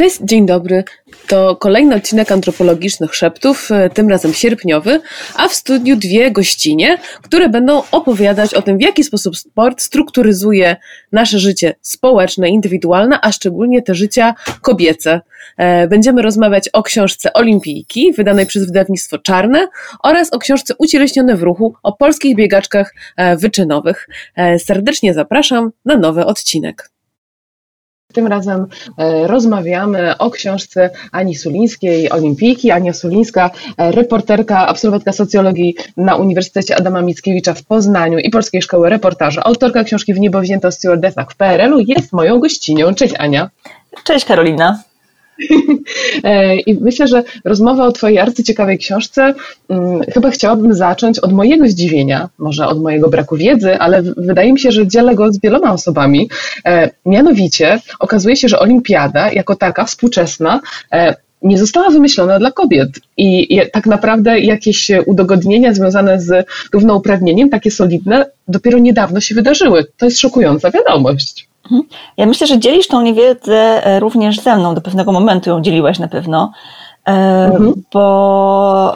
Cześć, dzień dobry. To kolejny odcinek antropologicznych szeptów, e, tym razem sierpniowy, a w studiu dwie gościnie, które będą opowiadać o tym, w jaki sposób sport strukturyzuje nasze życie społeczne, indywidualne, a szczególnie te życia kobiece. E, będziemy rozmawiać o książce Olimpijki, wydanej przez wydawnictwo Czarne, oraz o książce Ucieleśnione w ruchu, o polskich biegaczkach e, wyczynowych. Serdecznie zapraszam na nowy odcinek. Tym razem e, rozmawiamy o książce Ani Sulińskiej, Olimpijki. Ania Sulińska, e, reporterka, absolwentka socjologii na Uniwersytecie Adama Mickiewicza w Poznaniu i Polskiej Szkoły Reportażu. Autorka książki W niebo wzięto stewardessach w PRL-u jest moją gościnią. Cześć Ania. Cześć Karolina. E, I myślę, że rozmowa o Twojej arcyciekawej książce hmm, chyba chciałabym zacząć od mojego zdziwienia, może od mojego braku wiedzy, ale wydaje mi się, że dzielę go z wieloma osobami. E, mianowicie okazuje się, że olimpiada jako taka współczesna e, nie została wymyślona dla kobiet. I, tak naprawdę jakieś udogodnienia związane z równouprawnieniem, takie solidne, dopiero niedawno się wydarzyły. To jest szokująca wiadomość. Mhm. Ja myślę, że dzielisz tą niewiedzę e, również ze mną, do pewnego momentu ją dzieliłaś na pewno, e, mhm. bo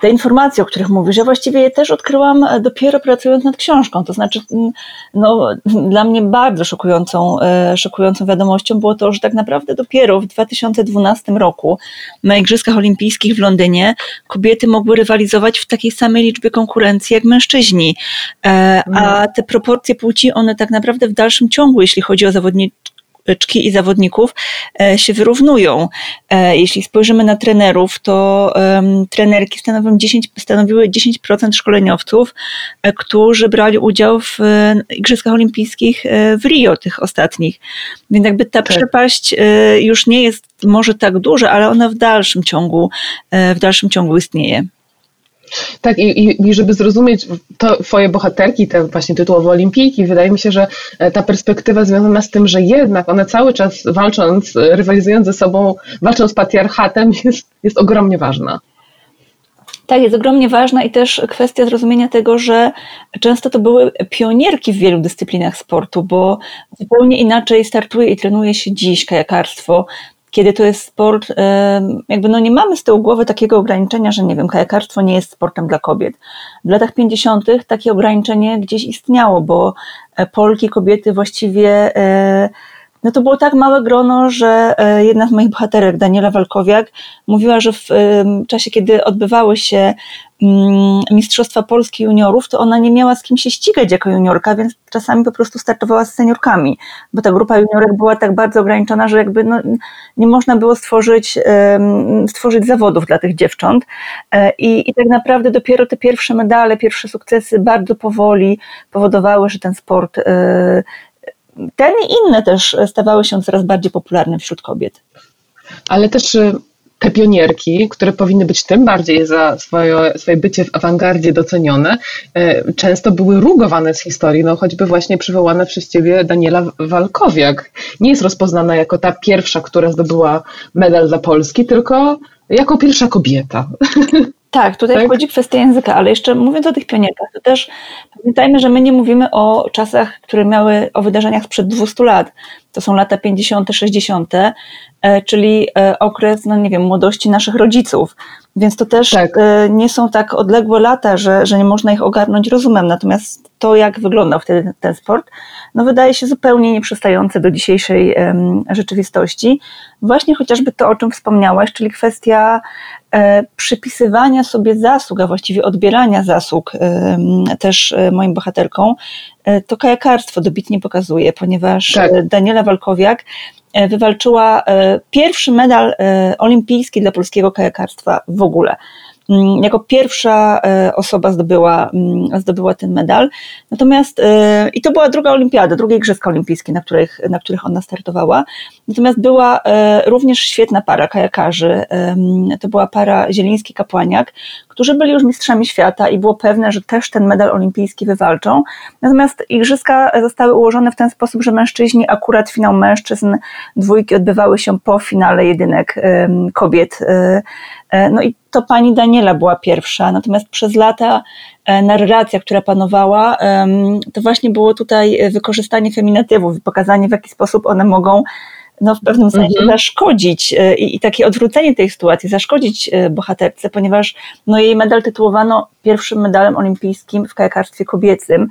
te informacje, o których mówisz, ja właściwie je też odkryłam e, dopiero pracując nad książką. To znaczy, mm, no, dla mnie bardzo szokującą, e, szokującą wiadomością było to, że tak naprawdę dopiero w 2012 roku na Igrzyskach Olimpijskich w Londynie kobiety mogły rywalizować w takiej samej liczbie konkurencji jak mężczyźni. E, a mhm. te proporcje płci, one tak naprawdę w dalszym ciągu, jeśli chodzi o zawodników, czki i zawodników e, się wyrównują. E, jeśli spojrzymy na trenerów, to trenerki stanowią 10, stanowiły 10% szkoleniowców, e, którzy brali udział w Igrzyskach Olimpijskich w Rio, tych ostatnich. Więc jakby ta tak. przepaść już nie jest może tak duża, ale ona w dalszym ciągu, w dalszym ciągu istnieje. Tak, i, i żeby zrozumieć to twoje bohaterki, te właśnie tytułowe olimpijki, wydaje mi się, że e, ta perspektywa związana z tym, że jednak one cały czas walcząc, rywalizując ze sobą, walczą z patriarchatem, jest, jest ogromnie ważna. Tak, jest ogromnie ważna i też kwestia zrozumienia tego, że często to były pionierki w wielu dyscyplinach sportu, bo zupełnie inaczej startuje i trenuje się dziś kajakarstwo kiedy to jest sport, jakby no nie mamy z tyłu głowy takiego ograniczenia, że nie wiem, kajakarstwo nie jest sportem dla kobiet. W latach 50. takie ograniczenie gdzieś istniało, bo e, Polki, kobiety właściwie e, no to było tak małe grono, że e, jedna z moich bohaterek, Daniela Walkowiak, mówiła, że w czasie, kiedy odbywały się mm, Mistrzostwa Polski juniorów, to ona nie miała z kim się ścigać jako juniorka, więc czasami po prostu startowała z seniorkami, bo ta grupa juniorek była tak bardzo ograniczona, że jakby no, nie można było stworzyć, stworzyć zawodów dla tych dziewcząt. E, I, I tak naprawdę dopiero te pierwsze medale, pierwsze sukcesy bardzo powoli powodowały, że ten sport e, ten i inne też stawały się coraz bardziej popularne wśród kobiet. Ale też y, te pionierki, które powinny być tym bardziej za swoje, swoje bycie w awangardzie docenione, y, często były rugowane z historii, no choćby właśnie przywołana przez ciebie Daniela Walkowiak. Nie jest rozpoznana jako ta pierwsza, która zdobyła medal dla Polski, tylko jako pierwsza kobieta. Tak, tutaj tak? wchodzi kwestia języka, ale jeszcze mówiąc o tych pionierkach, to też pamiętajmy, że my nie mówimy o czasach, które miały, o wydarzeniach sprzed 200 lat. To są lata 50., 60., e, czyli e, okres, no nie wiem, młodości naszych rodziców. Więc to też tak. E, nie są tak odległe lata, że, że nie można ich ogarnąć rozumem. Natomiast to, jak wyglądał wtedy ten sport, no wydaje się zupełnie nieprzystające do dzisiejszej rzeczywistości. Właśnie chociażby to, o czym wspomniałaś, czyli kwestia przypisywania sobie zasług, a właściwie odbierania zasług też e, moim bohaterkom, e, to kajakarstwo dobitnie pokazuje, ponieważ tak. Daniela Walkowiak wywalczyła pierwszy medal olimpijski dla polskiego kajakarstwa w ogóle. Mm, jako pierwsza e, osoba zdobyła, mm, zdobyła ten medal. Natomiast, e, i to była druga olimpiada, drugie Igrzyska Olimpijskie, na których, na których ona startowała. Natomiast była e, również świetna para kajakarzy. To była para Zieliński-Kapłaniak, którzy byli już mistrzami świata i było pewne, że też ten medal olimpijski wywalczą. Natomiast Igrzyska zostały ułożone w ten sposób, że mężczyźni, akurat finał mężczyzn, dwójki odbywały się po finale jedynek kobiet. No i to pani Daniela była pierwsza, natomiast przez lata e, narracja, która panowała, to właśnie było tutaj wykorzystanie feminatywów i pokazanie, w jaki sposób one mogą no, w pewnym sensie mhm. zaszkodzić i, i takie odwrócenie tej sytuacji, zaszkodzić bohaterce, ponieważ no, jej medal tytułowano pierwszym medalem olimpijskim w kajakarstwie kobiecym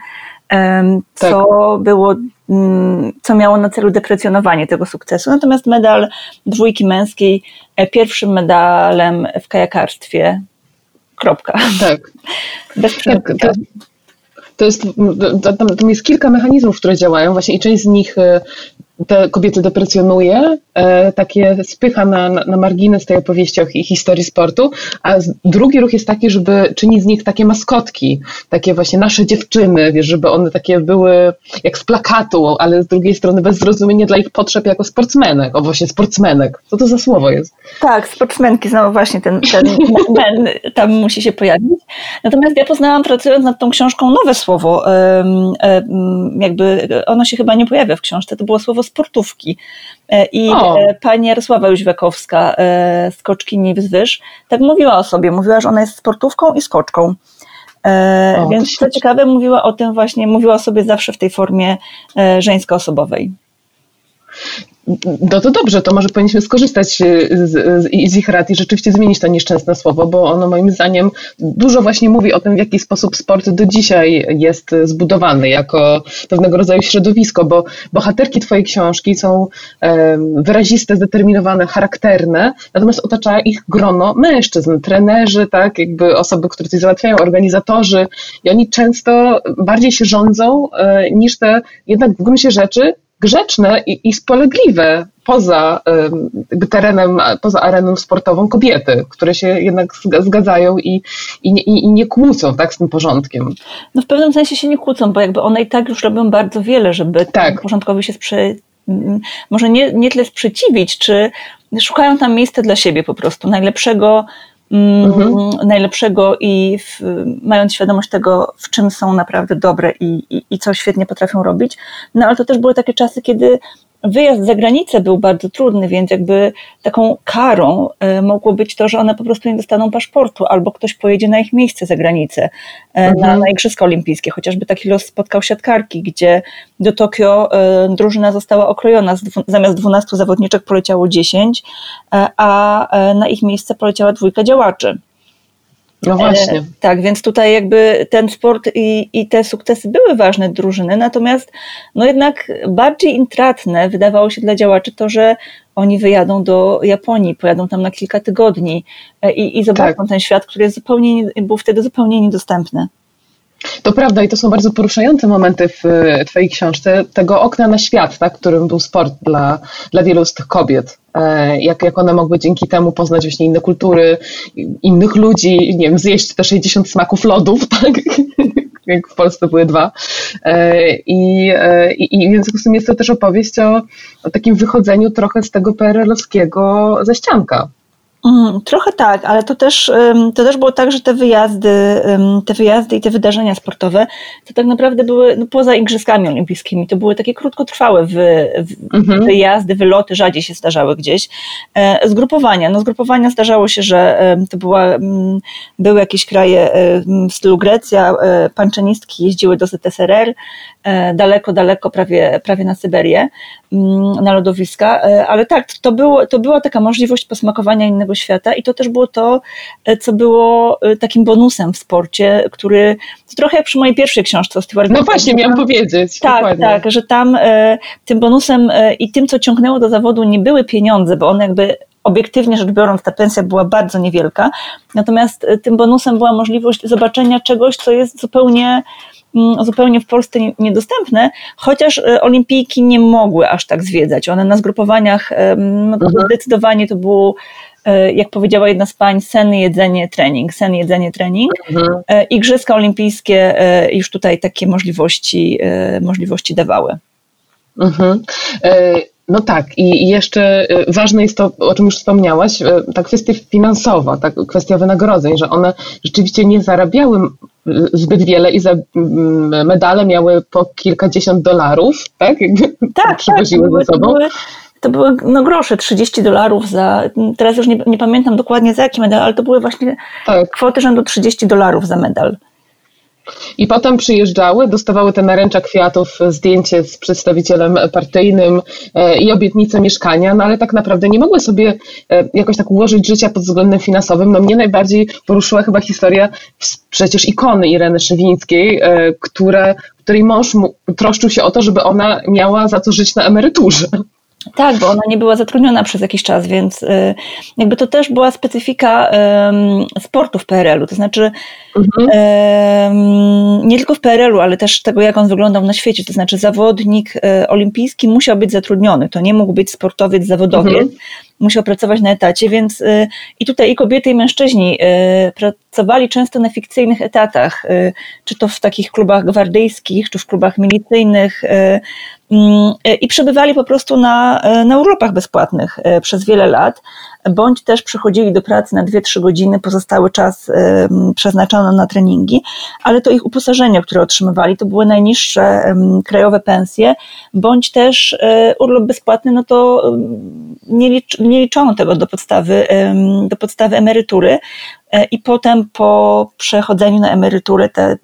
co tak. było, mm, co miało na celu deprecjonowanie tego sukcesu. Natomiast medal dwójki męskiej e, pierwszym medalem w kajakarstwie. Kropka. Tak. Bez tak, to, to jest, tam, tam jest kilka mechanizmów, które działają właśnie i część z nich e, te kobiety deprecjonuje, e, takie spycha na, na margines tej opowieści o historii sportu, a drugi ruch jest taki, żeby czynić z nich takie maskotki, takie właśnie nasze dziewczyny, wiesz, żeby one takie były jak z plakatu, ale z drugiej strony bez zrozumienia dla ich potrzeb jako sportsmenek, o właśnie sportsmenek. Co to za słowo jest? Tak, sportsmenki, znowu właśnie ten, ten, ten tam musi się pojawić. Natomiast ja poznałam pracując nad tą książką nowe słowo, jakby ono się chyba nie pojawia w książce, to było słowo sportówki. E, I o. E, pani Jarosława Jóźwekowska, e, skoczkini wzwyż, tak mówiła o sobie. Mówiła, że ona jest sportówką i skoczką. O, Więc co ciekawe, mówiła o tym właśnie, mówiła o sobie zawsze w tej formie żeńskoosobowej. No to dobrze, to może powinniśmy skorzystać y, z, z, z, ich rad i rzeczywiście zmienić to nieszczęsne słowo, bo ono moim zdaniem dużo właśnie mówi o tym, w jaki sposób sport do dzisiaj jest zbudowany jako pewnego rodzaju środowisko, bo bohaterki twojej książki są um, wyraziste, zdeterminowane, charakterne, natomiast otacza ich grono mężczyzn, trenerzy, tak, jakby osoby, które coś załatwiają, organizatorzy. I oni często bardziej się rządzą e, niż te jednak w gruncie rzeczy grzeczne i, i spolegliwe poza y, terenem, poza areną sportową kobiety, które się jednak zgadzają i, i, nie, i nie kłócą tak, z tym porządkiem. No w pewnym sensie się nie kłócą, bo jakby one i tak już robią bardzo wiele, żeby tak. porządkowi się sprzy... może nie, nie tyle sprzeciwić, czy szukają tam miejsca dla siebie po prostu, najlepszego mm, Mhm. najlepszego i w, mając świadomość tego, w czym są naprawdę dobre i, i, i co świetnie potrafią robić. No ale to też były takie czasy, kiedy wyjazd za granicę był bardzo trudny, więc jakby taką karą e, mogło być to, że one po prostu nie dostaną paszportu, albo ktoś pojedzie na ich miejsce za granicę, e, mhm. na, na Igrzyska Olimpijskie. Chociażby taki los spotkał siatkarki, gdzie do Tokio e, drużyna została okrojona, zamiast 12 zawodniczek poleciało 10, a na ich miejsce poleciała dwójka działaczy. No właśnie. E, tak, więc tutaj jakby ten sport i, i te sukcesy były ważne drużyny, natomiast no jednak bardziej intratne wydawało się dla działaczy to, że oni wyjadą do Japonii, pojadą tam na kilka tygodni e, i, i zobaczą tak. ten świat, który jest zupełnie, był wtedy zupełnie niedostępny. To prawda i to są bardzo poruszające momenty w Twojej książce, tego okna na świat, tak, którym był sport dla, dla wielu z tych kobiet. E, jak, jak one mogły dzięki temu poznać właśnie inne kultury, innych ludzi, nie wiem, zjeść te 60 smaków lodów, tak? jak w Polsce były dwa. E, I, e, i, i w związku z tym jest to też opowieść o, o takim wychodzeniu trochę z tego PRL-owskiego zaścianka. Mm, trochę tak, ale to też, to też było tak, że te wyjazdy, te wyjazdy i te wydarzenia sportowe to tak naprawdę były no, poza Igrzyskami Olimpijskimi. To były takie krótkotrwałe wy, mhm. wyjazdy, wyloty, rzadziej się zdarzały gdzieś. E, zgrupowania. No, zgrupowania zdarzało się, że to była, były jakieś kraje w stylu Grecja, e, panczenistki jeździły do ZSRR, e, daleko, daleko, prawie, prawie na Syberię, na lodowiska, ale tak, to, było, to była taka możliwość posmakowania innego świata i to też było to, e, co było e, takim bonusem w sporcie, który to trochę jak przy mojej pierwszej książce o Stewart No właśnie, miałam powiedzieć. Tak, dokładnie. tak, że tam e, tym bonusem i tym, co ciągnęło do zawodu nie były pieniądze, bo one jakby obiektywnie rzecz biorąc, ta pensja była bardzo niewielka. Natomiast tym bonusem była możliwość zobaczenia czegoś, co jest zupełnie mm, zupełnie w Polsce niedostępne, chociaż olimpijki nie mogły aż tak zwiedzać. One na zgrupowaniach no, mhm. zdecydowanie to było E, jak powiedziała jedna z pań, sen, jedzenie, trening, sen, jedzenie, trening. Mhm. E, Igrzyska olimpijskie e, już tutaj takie możliwości, możliwości dawały. Mhm. No tak, i jeszcze ważne jest to, o czym już wspomniałaś, ta kwestia finansowa, ta kwestia wynagrodzeń, że one rzeczywiście nie zarabiały zbyt wiele i za medale miały po kilkadziesiąt dolarów, tak? tak, tak przywoziły tak, ze sobą. Były, to były no, grosze, 30 dolarów za, teraz już nie, nie, pamiętam dokładnie za jaki medal, ale to były właśnie tak. kwoty rzędu 30 dolarów za medal. I potem przyjeżdżały, dostawały te naręcza kwiatów, zdjęcie z przedstawicielem partyjnym e, i obietnicę mieszkania, no ale tak naprawdę nie mogły sobie e, jakoś tak ułożyć życia pod względem finansowym. No mnie najbardziej poruszyła chyba historia przecież ikony Ireny Szywińskiej, e, które, której mąż troszczył się o to, żeby ona miała za co żyć na emeryturze. Tak, bo ona nie była zatrudniona przez jakiś czas, więc y, jakby to też była specyfika sportu w PRL-u. To znaczy, mhm. nie tylko w PRL-u, ale też tego, jak on wyglądał na świecie. To znaczy, zawodnik y, olimpijski musiał być zatrudniony. To nie mógł być sportowiec, zawodowiec. Mhm. Musiał pracować na etacie, więc y, i tutaj i kobiety, i mężczyźni pracowali często na fikcyjnych etatach, czy to w takich klubach gwardyjskich, czy w klubach milicyjnych Mm, i przebywali po prostu na, na urlopach bezpłatnych przez wiele lat, bądź też przychodzili do pracy na 2-3 godziny, pozostały czas przeznaczono na treningi, ale to ich uposażenie, które otrzymywali, to były najniższe krajowe pensje, bądź też urlop bezpłatny, no to nie, licz, nie liczono tego do podstawy, do podstawy emerytury i potem po przechodzeniu na emeryturę te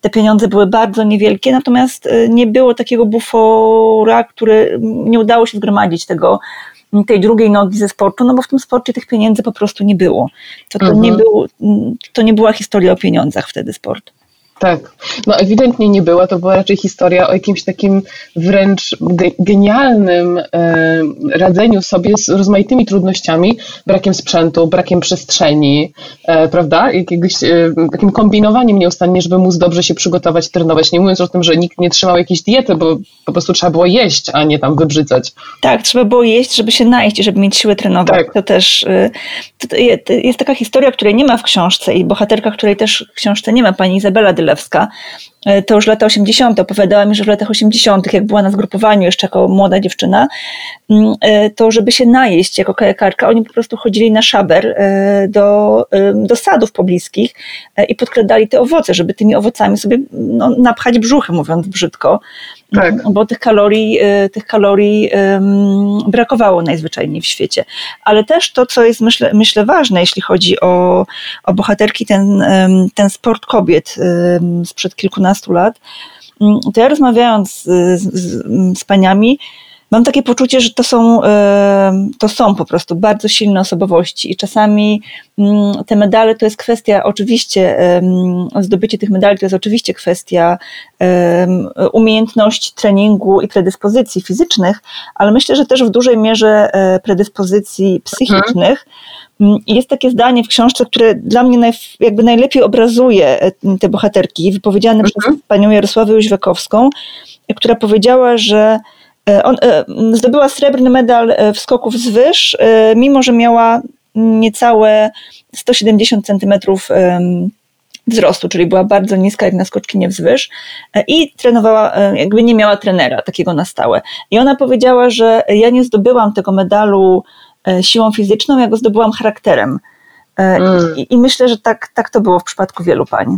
te pieniądze były bardzo niewielkie, natomiast y, nie było takiego bufora, który nie udało się zgromadzić tego, tej drugiej nogi ze sportu, no bo w tym sporcie tych pieniędzy po prostu nie było. To, to, mhm. nie, był, to nie była historia o pieniądzach wtedy sport. Tak, no ewidentnie nie była, to była raczej historia o jakimś takim wręcz genialnym e, radzeniu sobie z rozmaitymi trudnościami, brakiem sprzętu, brakiem przestrzeni, e, prawda? Jakiegoś e, takim kombinowaniem nieustannie, żeby móc dobrze się przygotować, trenować. Nie mówiąc o tym, że nikt nie trzymał jakiejś diety, bo po prostu trzeba było jeść, a nie tam wybrzydzać. Tak, trzeba było jeść, żeby się najeść i żeby mieć siłę trenować. Tak. To też y, to jest taka historia, której nie ma w książce i bohaterka, której też w książce nie ma, pani Izabela Dyle E, to już lata 80. opowiadała mi, że w latach 80., jak była na zgrupowaniu jeszcze jako młoda dziewczyna, mm, e, to żeby się najeść jako kajakarka, oni po prostu chodzili na szaber e, do, do sadów pobliskich i podkradali te owoce, żeby tymi owocami sobie no, napchać brzuchy, mówiąc brzydko. Tak. Bo tych kalorii, tych kalorii brakowało najzwyczajniej w świecie. Ale też to, co jest myślę, myślę ważne, jeśli chodzi o, o bohaterki, ten, ten sport kobiet sprzed kilkunastu lat, to ja rozmawiając z, z, z paniami, mam takie poczucie, że to są, to są po prostu bardzo silne osobowości i czasami mm, te medale to jest kwestia, oczywiście, zdobycie tych medali to jest oczywiście kwestia umiejętności treningu i predyspozycji fizycznych, ale myślę, że też w dużej mierze e, predyspozycji psychicznych. Mhm. Jest takie zdanie w książce, które dla mnie naj, jakby najlepiej obrazuje e, te bohaterki, wypowiedziane mhm. przez panią Jarosławę Jóźwekowską, która powiedziała, że E, on, e, zdobyła srebrny medal e, w skoków z wyż, mimo że miała niecałe 170 centymetrów wzrostu, czyli była bardzo niska jak na skoczkinie wzwyż i trenowała, jakby nie miała trenera takiego na stałe. I ona powiedziała, że ja nie zdobyłam tego medalu siłą fizyczną, ja go zdobyłam charakterem. Mm. I, I, myślę, że tak, tak to było w przypadku wielu pań.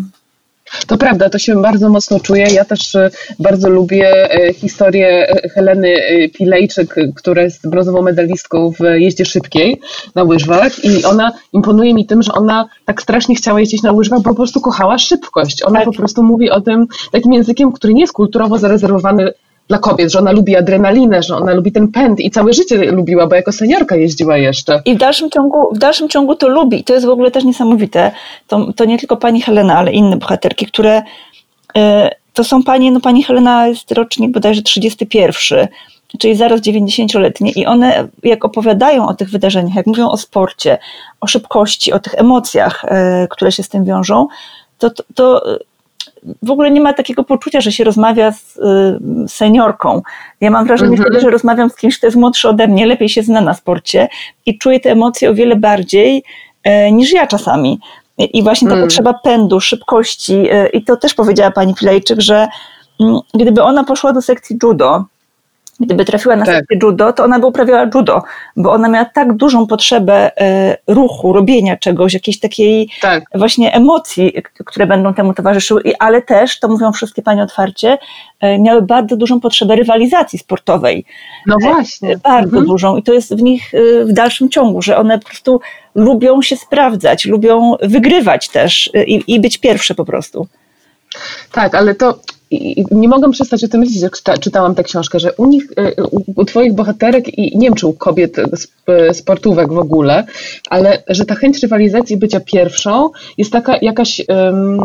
To prawda, to się bardzo mocno czuję. Ja też e, bardzo lubię e, historię e, Heleny Pilejczyk, która jest brązową medalistką w jeździe szybkiej na łyżwach i ona imponuje mi tym, że ona tak strasznie chciała jeździć na łyżwach, bo po prostu kochała szybkość. Ona tak. po prostu mówi o tym takim językiem, który nie jest kulturowo zarezerwowany dla kobiet, że ona lubi adrenalinę, że ona lubi ten pęd i całe życie lubiła, bo jako seniorka jeździła jeszcze. I w dalszym ciągu, w dalszym ciągu to lubi. I to jest w ogóle też niesamowite. To, to nie tylko pani Helena, ale inne bohaterki, które y, to są panie, no pani Helena jest rocznik bodajże 31, czyli zaraz 90-letnie i one jak opowiadają o tych wydarzeniach, jak mówią o sporcie, o szybkości, o tych emocjach, y, które się z tym wiążą, to, to, to w ogóle nie ma takiego poczucia, że się rozmawia z y, seniorką. Ja mam wrażenie mhm. wtedy, że rozmawiam z kimś, kto jest młodszy ode mnie, lepiej się zna na sporcie i czuję te emocje o wiele bardziej e, niż ja czasami. I właśnie ta mm. potrzeba pędu, szybkości, e, i to też powiedziała pani Filejczyk, że mm, gdyby ona poszła do sekcji judo, Gdyby trafiła na tak. judo, to ona by uprawiała judo, bo ona miała tak dużą potrzebę e, ruchu, robienia czegoś, jakiejś takiej tak. właśnie emocji, które będą temu towarzyszyły, ale też, to mówią wszystkie panie otwarcie, e, miały bardzo dużą potrzebę rywalizacji sportowej. No e, właśnie. Bardzo mhm. dużą i to jest w nich w dalszym ciągu, że one po prostu lubią się sprawdzać, lubią wygrywać też i, i być pierwsze po prostu. Tak, ale to i nie mogę przestać o tym myśleć, jak czytałam tę książkę, że u nich, e, u, twoich bohaterek i nie wiem, czy u kobiet sportówek w ogóle, ale że ta chęć rywalizacji bycia pierwszą jest taka jakaś, um,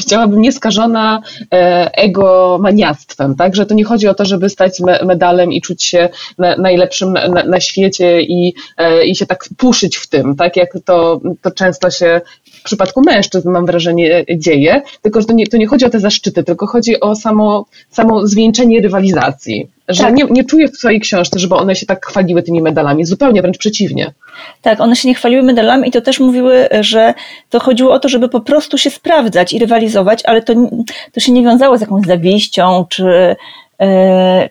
chciałabym, nieskażona e, egomaniactwem, tak? Że to nie chodzi o to, żeby stać medalem i czuć się na, najlepszym na, na świecie i, e, i się tak puszyć w tym, tak? Jak to, to często się w przypadku mężczyzn, mam wrażenie, dzieje, tylko że to nie, to nie chodzi o te zaszczyty, tylko chodzi o samo, samo zwieńczenie rywalizacji. Że tak. nie, nie czuję w swojej książce, żeby one się tak chwaliły tymi medalami, zupełnie wręcz przeciwnie. Tak, one się nie chwaliły medalami i to też mówiły, że to chodziło o to, żeby po prostu się sprawdzać i rywalizować, ale to, to się nie wiązało z jakąś zawiścią czy E,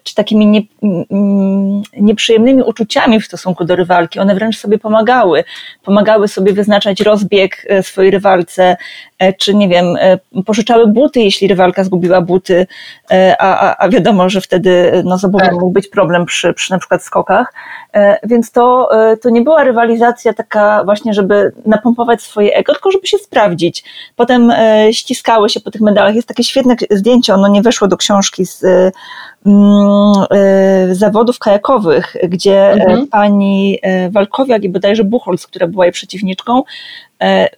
czy takimi nie, mm, nieprzyjemnymi uczuciami w stosunku do rywalki. One wręcz sobie pomagały. Pomagały sobie wyznaczać rozbieg e, swojej rywalce, e, czy nie wiem, pożyczały buty, jeśli rywalka zgubiła buty, a, a, a wiadomo, że wtedy no, z tak. mógł być problem przy, przy na przykład skokach. Więc to, to nie była rywalizacja taka właśnie, żeby napompować swoje ego, tylko żeby się sprawdzić. Potem ściskały się po tych medalach. Jest takie świetne zdjęcie, ono nie weszło do książki z e, zawodów kajakowych, gdzie e, mhm. pani e, Walkowiak i bodajże Buchholz, która była jej przeciwniczką,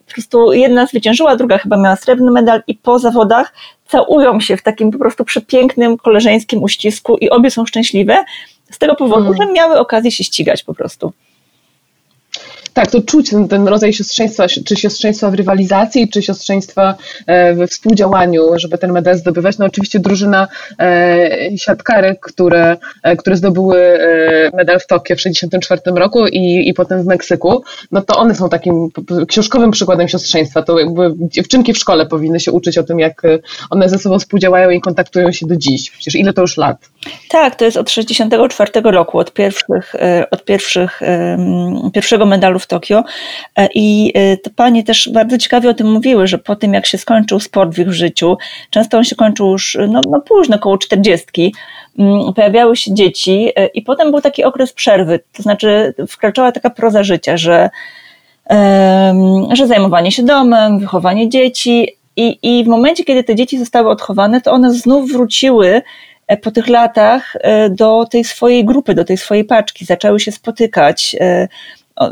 po prostu jedna zwyciężyła, druga chyba miała srebrny medal i po zawodach całują się w takim po prostu przepięknym koleżeńskim uścisku i obie są szczęśliwe z tego powodu, mhm. że miały okazję się ścigać po prostu. Tak, to czuć ten, ten rodzaj siostrzeństwa, czy siostrzeństwa w rywalizacji, czy siostrzeństwa e, we współdziałaniu, żeby ten medal zdobywać. No oczywiście drużyna e, siatkarek, które, e, które zdobyły medal w Tokio w 1964 roku i, i potem w Meksyku, no to one są takim książkowym przykładem siostrzeństwa. To jakby dziewczynki w szkole powinny się uczyć o tym, jak one ze sobą współdziałają i kontaktują się do dziś. Przecież ile to już lat? Tak, to jest od 1964 roku, od pierwszych, od pierwszych, pierwszego medalu w Tokio. E, I e, te panie też bardzo ciekawie o tym mówiły, że po tym jak się skończył sport w ich życiu, często on się kończył już no, no późno, około czterdziestki, mm, pojawiały się dzieci e, i potem był taki okres przerwy, to znaczy wkraczała taka proza życia, że, że zajmowanie się domem, wychowanie dzieci i, i w momencie, kiedy te dzieci zostały odchowane, to one znów wróciły po tych latach do tej swojej grupy, do tej swojej paczki, zaczęły się spotykać,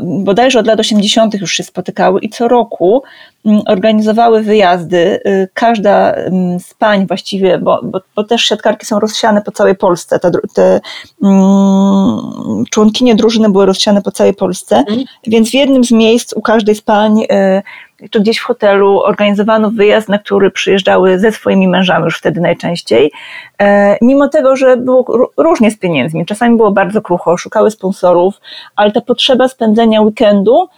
bodajże od lat 80. już się spotykały i co roku mm, organizowały wyjazdy. Y, każda mm, z pań właściwie, bo, bo, bo też siatkarki są rozsiane po całej Polsce, te, te um, członkinie drużyny były rozsiane po całej Polsce, mhm. więc w jednym z miejsc u każdej z pań y, czy gdzieś w hotelu organizowano wyjazd, na który przyjeżdżały ze swoimi mężami już wtedy najczęściej. E, mimo tego, że było różnie z pieniędzmi, czasami było bardzo krucho, szukały sponsorów, ale ta potrzeba spędzenia weekendu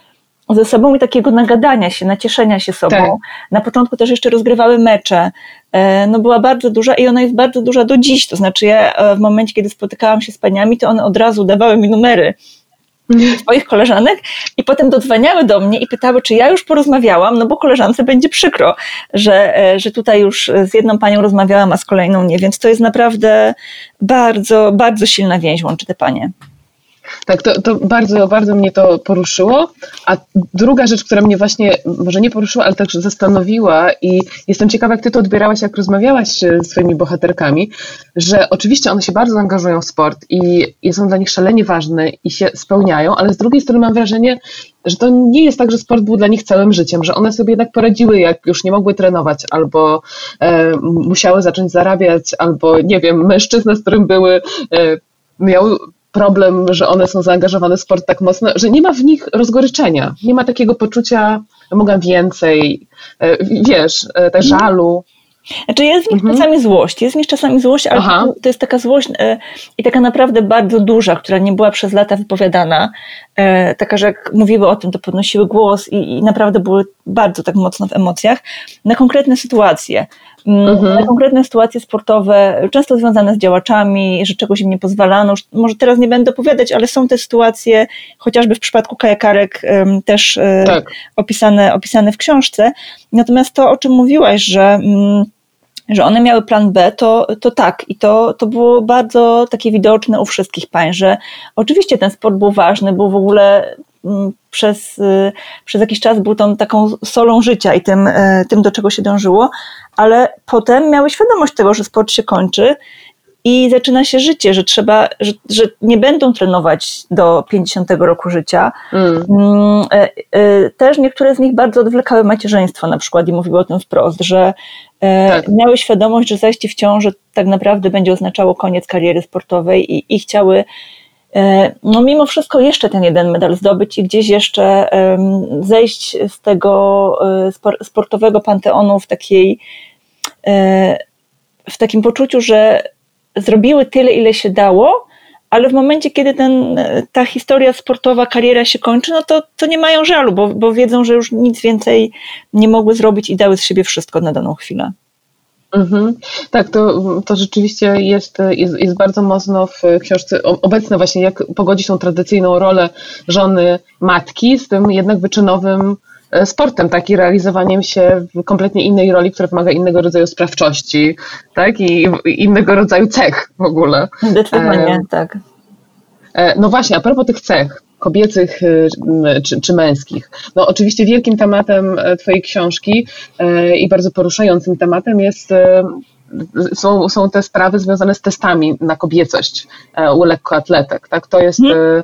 ze sobą i takiego nagadania się, nacieszenia się sobą. Tak. Na początku też jeszcze rozgrywały mecze. E, no była bardzo duża i ona jest bardzo duża do dziś. To znaczy ja e, w momencie, kiedy spotykałam się z paniami, to one od razu dawały mi numery swoich koleżanek i potem dodzwaniały do mnie i pytały, czy ja już porozmawiałam, no bo koleżance będzie przykro, że, e, że tutaj już z jedną panią rozmawiałam, a z kolejną nie, więc to jest naprawdę bardzo, bardzo silna więź łączy te panie. Tak, to, to bardzo, bardzo mnie to poruszyło. A druga rzecz, która mnie właśnie, może nie poruszyła, ale także zastanowiła i jestem ciekawa, jak ty to odbierałaś, jak rozmawiałaś z swoimi bohaterkami, że oczywiście one się bardzo angażują w sport i, i są dla nich szalenie ważne i się spełniają, ale z drugiej strony mam wrażenie, że to nie jest tak, że sport był dla nich całym życiem, że one sobie jednak poradziły, jak już nie mogły trenować, albo e, musiały zacząć zarabiać, albo nie wiem, mężczyzna, z którym były, e, miał problem, że one są zaangażowane w sport tak mocno, że nie ma w nich rozgoryczenia. Nie ma takiego poczucia, mogę więcej, e, wiesz, e, te żalu. Znaczy jest w nich mhm. czasami złość, jest w nich czasami złość, ale Aha. to jest taka złość e, i taka naprawdę bardzo duża, która nie była przez lata wypowiadana, e, taka, że jak mówiły o tym, to podnosiły głos i, i naprawdę były bardzo tak mocno w emocjach, na konkretne sytuacje. Mm, mhm. Konkretne sytuacje sportowe, często związane z działaczami, że czegoś im nie pozwalano. Może teraz nie będę opowiadać, ale są te sytuacje, chociażby w przypadku kajakarek, też e, tak. opisane, opisane w książce. Natomiast to, o czym mówiłaś, że mm, że one miały plan B, to, to tak. I to, to było bardzo takie widoczne u wszystkich pań, że oczywiście ten sport był ważny, był w ogóle przez, przez jakiś czas był tą taką solą życia i tym, tym, do czego się dążyło, ale potem miały świadomość tego, że sport się kończy i zaczyna się życie, że trzeba, że, że nie będą trenować do 50 roku życia. Mm. mm. E, e, też niektóre z nich bardzo odwlekały macierzyństwo na przykład i mówiły o tym wprost, że e, tak. miały świadomość, że zajście w ciąży tak naprawdę będzie oznaczało koniec kariery sportowej i, i chciały no mimo wszystko jeszcze ten jeden medal zdobyć i gdzieś jeszcze zejść z tego sportowego panteonu w takiej w takim poczuciu, że zrobiły tyle, ile się dało, ale w momencie, kiedy ten, ta historia sportowa, kariera się kończy, no to, to nie mają żalu, bo, bo wiedzą, że już nic więcej nie mogły zrobić i dały z siebie wszystko na daną chwilę. Mhm. Tak, to, to rzeczywiście jest, jest, jest bardzo mocno w książce obecne właśnie, jak pogodzić tą tradycyjną rolę żony, matki z tym jednak wyczynowym E, sportem, tak, i realizowaniem się w kompletnie innej roli, która wymaga innego rodzaju sprawczości, tak, i, innego rodzaju cech w ogóle. Zdecydowanie, tak. E, no właśnie, a propos tych cech, kobiecych e, czy, czy, męskich. No oczywiście wielkim tematem Twojej książki i bardzo poruszającym tematem jest są, są te sprawy związane z testami na kobiecość u lekkoatletek. Tak? To jest hmm.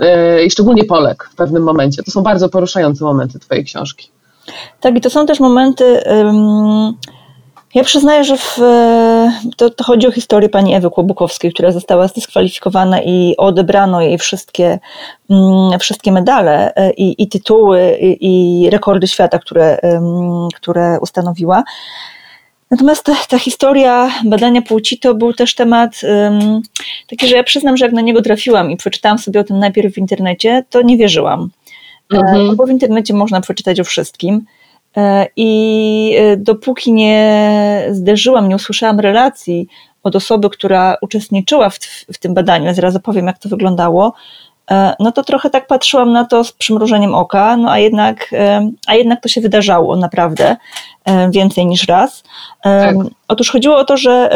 E, i szczególnie Polek w pewnym momencie. To są bardzo poruszające momenty Twojej książki. Tak, i to są też momenty. Ja przyznaję, że w, to, to, chodzi o historię pani Ewy Kłobukowskiej, która została zdyskwalifikowana i odebrano jej wszystkie, wszystkie medale e, i, i tytuły i, i, rekordy świata, które, które ustanowiła. Natomiast ta, ta, historia badania płci to był też temat um, taki, że ja przyznam, że jak na niego trafiłam i przeczytałam sobie o tym najpierw w internecie, to nie wierzyłam. E, mhm. bo w internecie można przeczytać o wszystkim. E, I e, dopóki nie zderzyłam, nie usłyszałam relacji od osoby, która uczestniczyła w, w tym badaniu, ja zaraz opowiem, jak to wyglądało, E, no to trochę tak patrzyłam na to z przymrużeniem oka, no a jednak, e, a jednak to się wydarzało naprawdę e, więcej niż raz. Tak. Otóż chodziło o to, że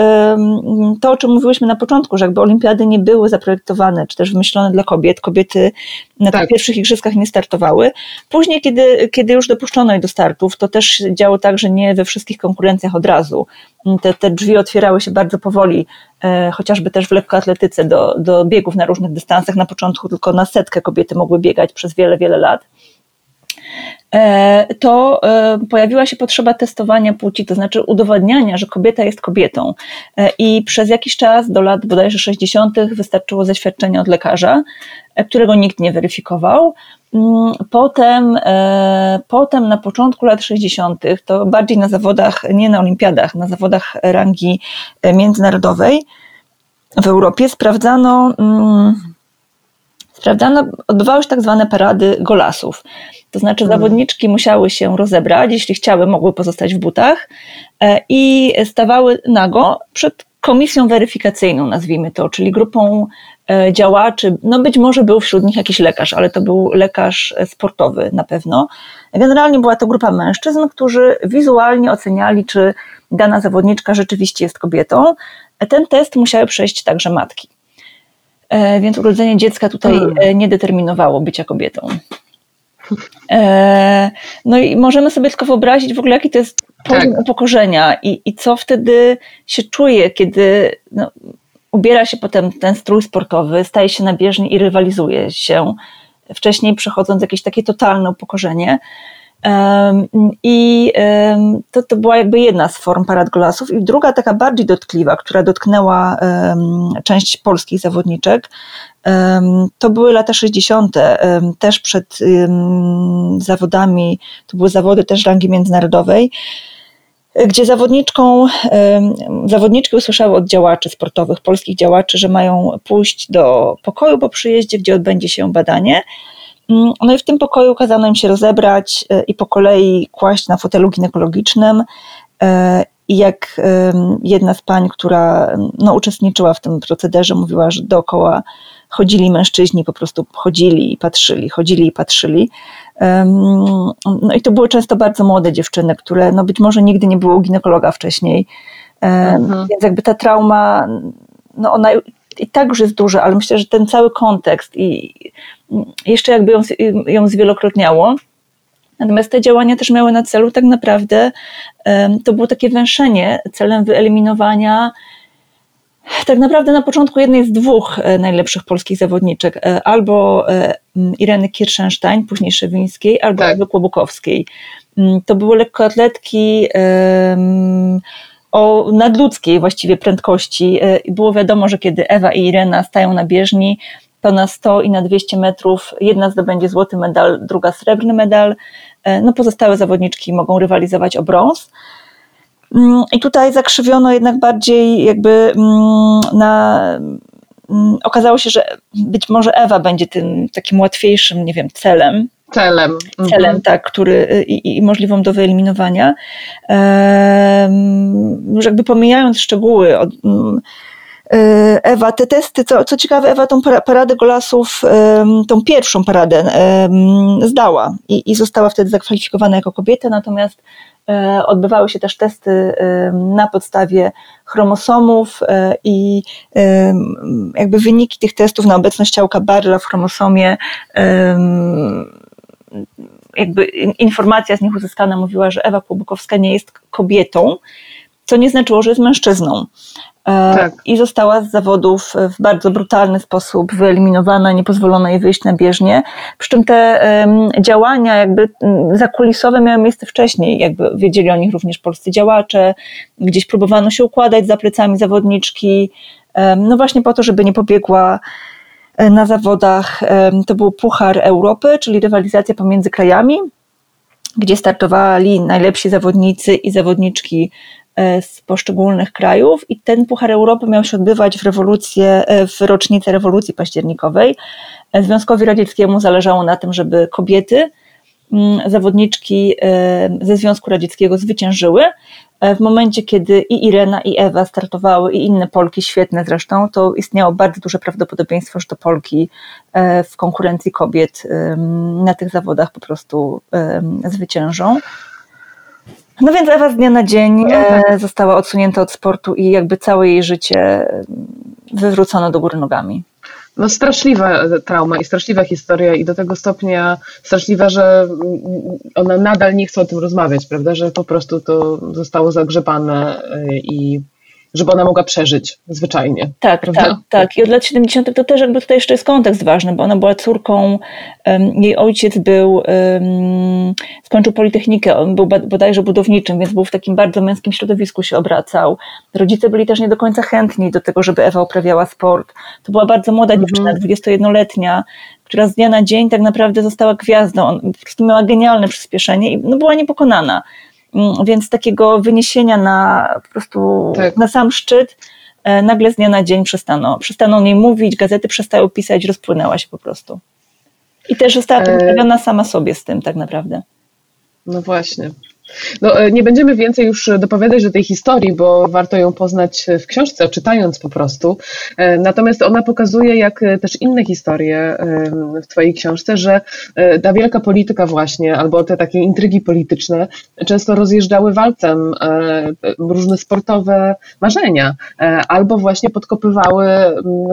to, o czym mówiłyśmy na początku, że jakby olimpiady nie były zaprojektowane, czy też wymyślone dla kobiet, kobiety na tak. tych pierwszych igrzyskach nie startowały. Później, kiedy, kiedy już dopuszczono je do startów, to też działo tak, że nie we wszystkich konkurencjach od razu. Te, te drzwi otwierały się bardzo powoli, e, chociażby też w lekkoatletyce do, do biegów na różnych dystansach. Na początku tylko na setkę kobiety mogły biegać przez wiele, wiele lat. E, to e, pojawiła się potrzeba testowania płci, to znaczy udowadniania, że kobieta jest kobietą. E, I przez jakiś czas, do lat bodajże 60., wystarczyło zaświadczenie od lekarza, którego nikt nie weryfikował. Mm, potem, potem na początku lat 60., to bardziej na zawodach, nie na olimpiadach, na zawodach rangi międzynarodowej w Europie sprawdzano mm, sprawdzano, odbywały się tak zwane parady golasów. To znaczy hmm. zawodniczki musiały się rozebrać, jeśli chciały, mogły pozostać w butach e, i stawały nago przed komisją weryfikacyjną, nazwijmy to, czyli grupą e, działaczy, no być może był wśród nich jakiś lekarz, ale to był lekarz sportowy na pewno. Generalnie była to grupa mężczyzn, którzy wizualnie oceniali, czy dana zawodniczka rzeczywiście jest kobietą. Ten test musiały przejść także matki. E, więc urodzenie dziecka tutaj hmm. e, nie determinowało bycia kobietą. E, no i możemy sobie tylko wyobrazić w ogóle, jaki to jest poziom tak. upokorzenia i, i co wtedy się czuje, kiedy no, ubiera się potem ten strój sportowy, staje się na bieżni i rywalizuje się, wcześniej przechodząc jakieś takie totalne upokorzenie. I to, to była jakby jedna z form parad golasów. I druga, taka bardziej dotkliwa, która dotknęła część polskich zawodniczek, to były lata 60., też przed zawodami, to były zawody też rangi międzynarodowej, gdzie zawodniczką, zawodniczki usłyszały od działaczy sportowych, polskich działaczy, że mają pójść do pokoju po przyjeździe, gdzie odbędzie się badanie. Mm, no i w tym pokoju kazano im się rozebrać e, i po kolei kłaść na fotelu ginekologicznym. E, I jak jedna z pań, która no, uczestniczyła w tym procederze, mówiła, że dookoła chodzili mężczyźni, po prostu chodzili i patrzyli, chodzili i patrzyli. No i to były często bardzo młode dziewczyny, które no być może nigdy nie było u ginekologa wcześniej. Mhm. Więc jakby ta trauma, no ona i tak już jest duże, ale myślę, że ten cały kontekst i jeszcze jakby ją, ją zwielokrotniało. Natomiast te działania też miały na celu tak naprawdę, to było takie węszenie celem wyeliminowania tak naprawdę na początku jednej z dwóch e, najlepszych polskich zawodniczek, e, albo e, Ireny Kirschenstein, później Szewińskiej, albo tak. Ewy Kłobukowskiej. To były lekkoatletki o nadludzkiej właściwie prędkości i było wiadomo, że kiedy Ewa i Irena stają na bieżni, to na 100 i na 200 metrów jedna zdobędzie złoty medal, druga srebrny medal, no pozostałe zawodniczki mogą rywalizować o brąz. Mm, I tutaj zakrzywiono jednak bardziej jakby mm, na. Mm, okazało się, że być może Ewa będzie tym takim łatwiejszym, nie wiem, celem, celem. Celem, mhm. tak, który i, i, możliwą do wyeliminowania. Już jakby pomijając szczegóły, od, e, Ewa, te testy, co, co ciekawe, Ewa tą paradę golasów, tą pierwszą paradę zdała i, i została wtedy zakwalifikowana jako kobieta, natomiast E, odbywały się też testy na podstawie chromosomów e, i jakby wyniki tych testów na obecność ciałka Barla w chromosomie jakby informacja z nich uzyskana mówiła, że Ewa Kłobukowska nie jest kobietą, co nie znaczyło, że jest mężczyzną. E, tak. i została z zawodów w bardzo brutalny sposób wyeliminowana, nie pozwolono jej wyjść na bieżnię. Przy czym te działania jakby zakulisowe miały miejsce wcześniej, jakby wiedzieli o nich również polscy działacze, gdzieś próbowano się układać za plecami zawodniczki, no właśnie po to, żeby nie pobiegła na zawodach, to był Puchar Europy, czyli rywalizacja pomiędzy krajami, gdzie startowali najlepsi zawodnicy i zawodniczki E, z poszczególnych krajów i ten Puchar Europy miał się odbywać w rewolucję, e, w rocznicę rewolucji październikowej. E, Związkowi Radzieckiemu zależało na tym, żeby kobiety, zawodniczki ze Związku Radzieckiego zwyciężyły. W momencie, kiedy i Irena, i Ewa startowały, i inne Polki, świetne zresztą, to istniało bardzo duże prawdopodobieństwo, że to Polki w konkurencji kobiet na tych zawodach po prostu zwyciężą. No więc Ewa z dnia na dzień no tak. e, została odsunięta od sportu i jakby całe jej życie wywrócono do góry nogami. No straszliwa trauma i straszliwa historia i do tego stopnia straszliwa, że ona nadal nie chce o tym rozmawiać, prawda, że po prostu to zostało zagrzebane e, i żeby ona mogła przeżyć zwyczajnie. Tak, prawda? tak, tak. I od lat 70. to też jakby tutaj jeszcze jest kontekst ważny, bo ona była córką, um, jej ojciec był, um, skończył Politechnikę, on był bodajże budowniczym, więc był w takim bardzo męskim środowisku się obracał. Rodzice byli też nie do końca chętni do tego, żeby Ewa uprawiała sport. To była bardzo młoda mhm. dziewczyna, 21-letnia, która z dnia na dzień tak naprawdę została gwiazdą. On po prostu miała genialne przyspieszenie i no, była niepokonana. Mm, więc takiego wyniesienia na po prostu tak. na sam szczyt e, nagle z dnia na dzień przestano, przestaną o niej mówić, gazety przestały pisać, rozpłynęła się po prostu. I też została e... sama sobie z tym tak naprawdę. No właśnie. No, e, nie będziemy więcej już dopowiadać do tej historii, bo warto ją poznać w książce, czytając po prostu. E, natomiast ona pokazuje, jak też inne historie w Twojej książce, że e, ta wielka polityka właśnie, albo te takie intrygi polityczne często rozjeżdżały walcem różne sportowe marzenia, albo właśnie podkopywały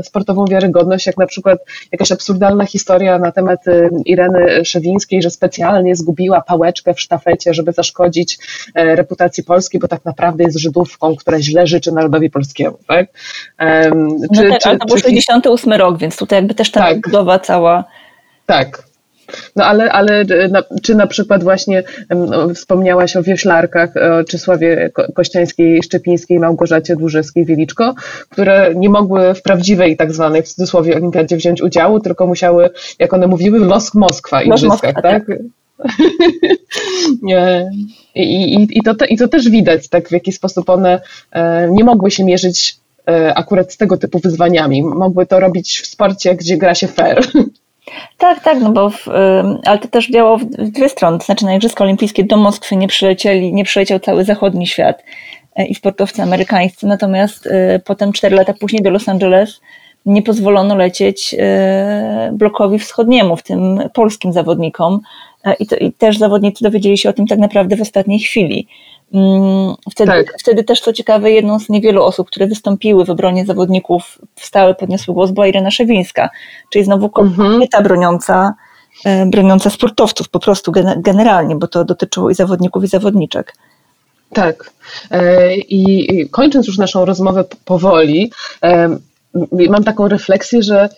sportową wiarygodność, jak na przykład jakaś absurdalna historia na temat Ireny Szewińskiej, że specjalnie zgubiła pałeczkę w sztafecie, żeby zaszkodzić szkodzić e, reputacji Polski, bo tak naprawdę jest Żydówką, która źle życzy narodowi polskiemu. Tak? Czy, no tak, czy, ale to był 68 rok, więc tutaj jakby też ta tak. budowa cała. Tak, no ale, ale na, czy na przykład właśnie no, wspomniałaś o wioślarkach, o Czesławie Kościańskiej, Szczepińskiej, Małgorzacie Dłużewskiej-Wieliczko, które nie mogły w prawdziwej tak zwanej w cudzysłowie olimpiadzie wziąć udziału, tylko musiały, jak one mówiły, Mosk Moskwa igrzyskach, tak? tak? I, i, i, to te, I to też widać, tak, w jaki sposób one e, nie mogły się mierzyć e, akurat z tego typu wyzwaniami. Mogły to robić w sporcie, gdzie gra się fair. Tak, tak, no bo w, ale to też działało w dwie strony. Znaczy na Igrzyska Olimpijskie do Moskwy nie przylecieli, nie przyleciał cały zachodni świat e, i sportowcy amerykańscy, natomiast potem cztery lata później do Los Angeles nie pozwolono lecieć blokowi wschodniemu, w tym polskim zawodnikom, E, I, to, I, też zawodnicy dowiedzieli się o tym tak naprawdę w ostatniej chwili. Mm, wtedy, tak. wtedy też, co ciekawe, jedną z niewielu osób, które wystąpiły w obronie zawodników, wstały, podniosły głos, była Irena Szewińska, czyli znowu mhm. kobieta broniąca, e, broniąca sportowców po prostu generalnie, bo to dotyczyło i zawodników, i zawodniczek. Tak. E, I kończąc już naszą rozmowę powoli, e, mam taką refleksję, że,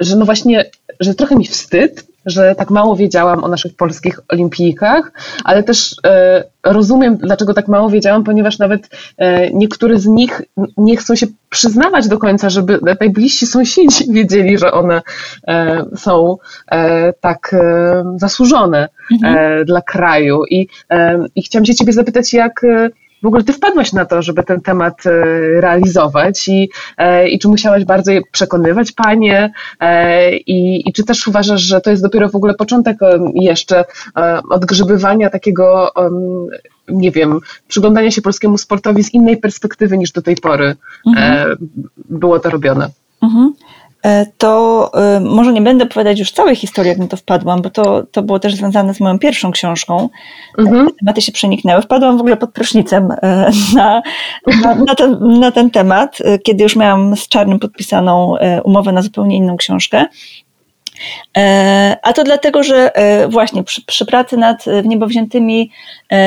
że no właśnie, że trochę mi wstyd, że tak mało wiedziałam o naszych polskich olimpijkach, ale też e, rozumiem, dlaczego tak mało wiedziałam, ponieważ nawet e, niektóre z nich nie chcą się przyznawać do końca, żeby najbliżsi sąsiedzi wiedzieli, że one e, są e, tak e, zasłużone mhm. E, dla kraju. I, I chciałam się ciebie zapytać, jak w ogóle ty wpadłaś na to, żeby ten temat e, realizować i, e, i czy musiałaś bardzo je przekonywać panie e, i, i czy też uważasz, że to jest dopiero w ogóle początek jeszcze odgrzebywania takiego nie wiem, przyglądania się polskiemu sportowi z innej perspektywy niż do tej pory mhm. było to robione. Mhm. E, to e, może nie będę opowiadać już całej historii, jak na to wpadłam, bo to, to było też związane z moją pierwszą książką. Mhm. Tematy się przeniknęły. Wpadłam w ogóle pod prysznicem e, na, na, na, ten, na ten temat, kiedy już miałam z Czarnym podpisaną umowę na zupełnie inną książkę. A to dlatego, że właśnie przy, przy, pracy nad niebowziętymi,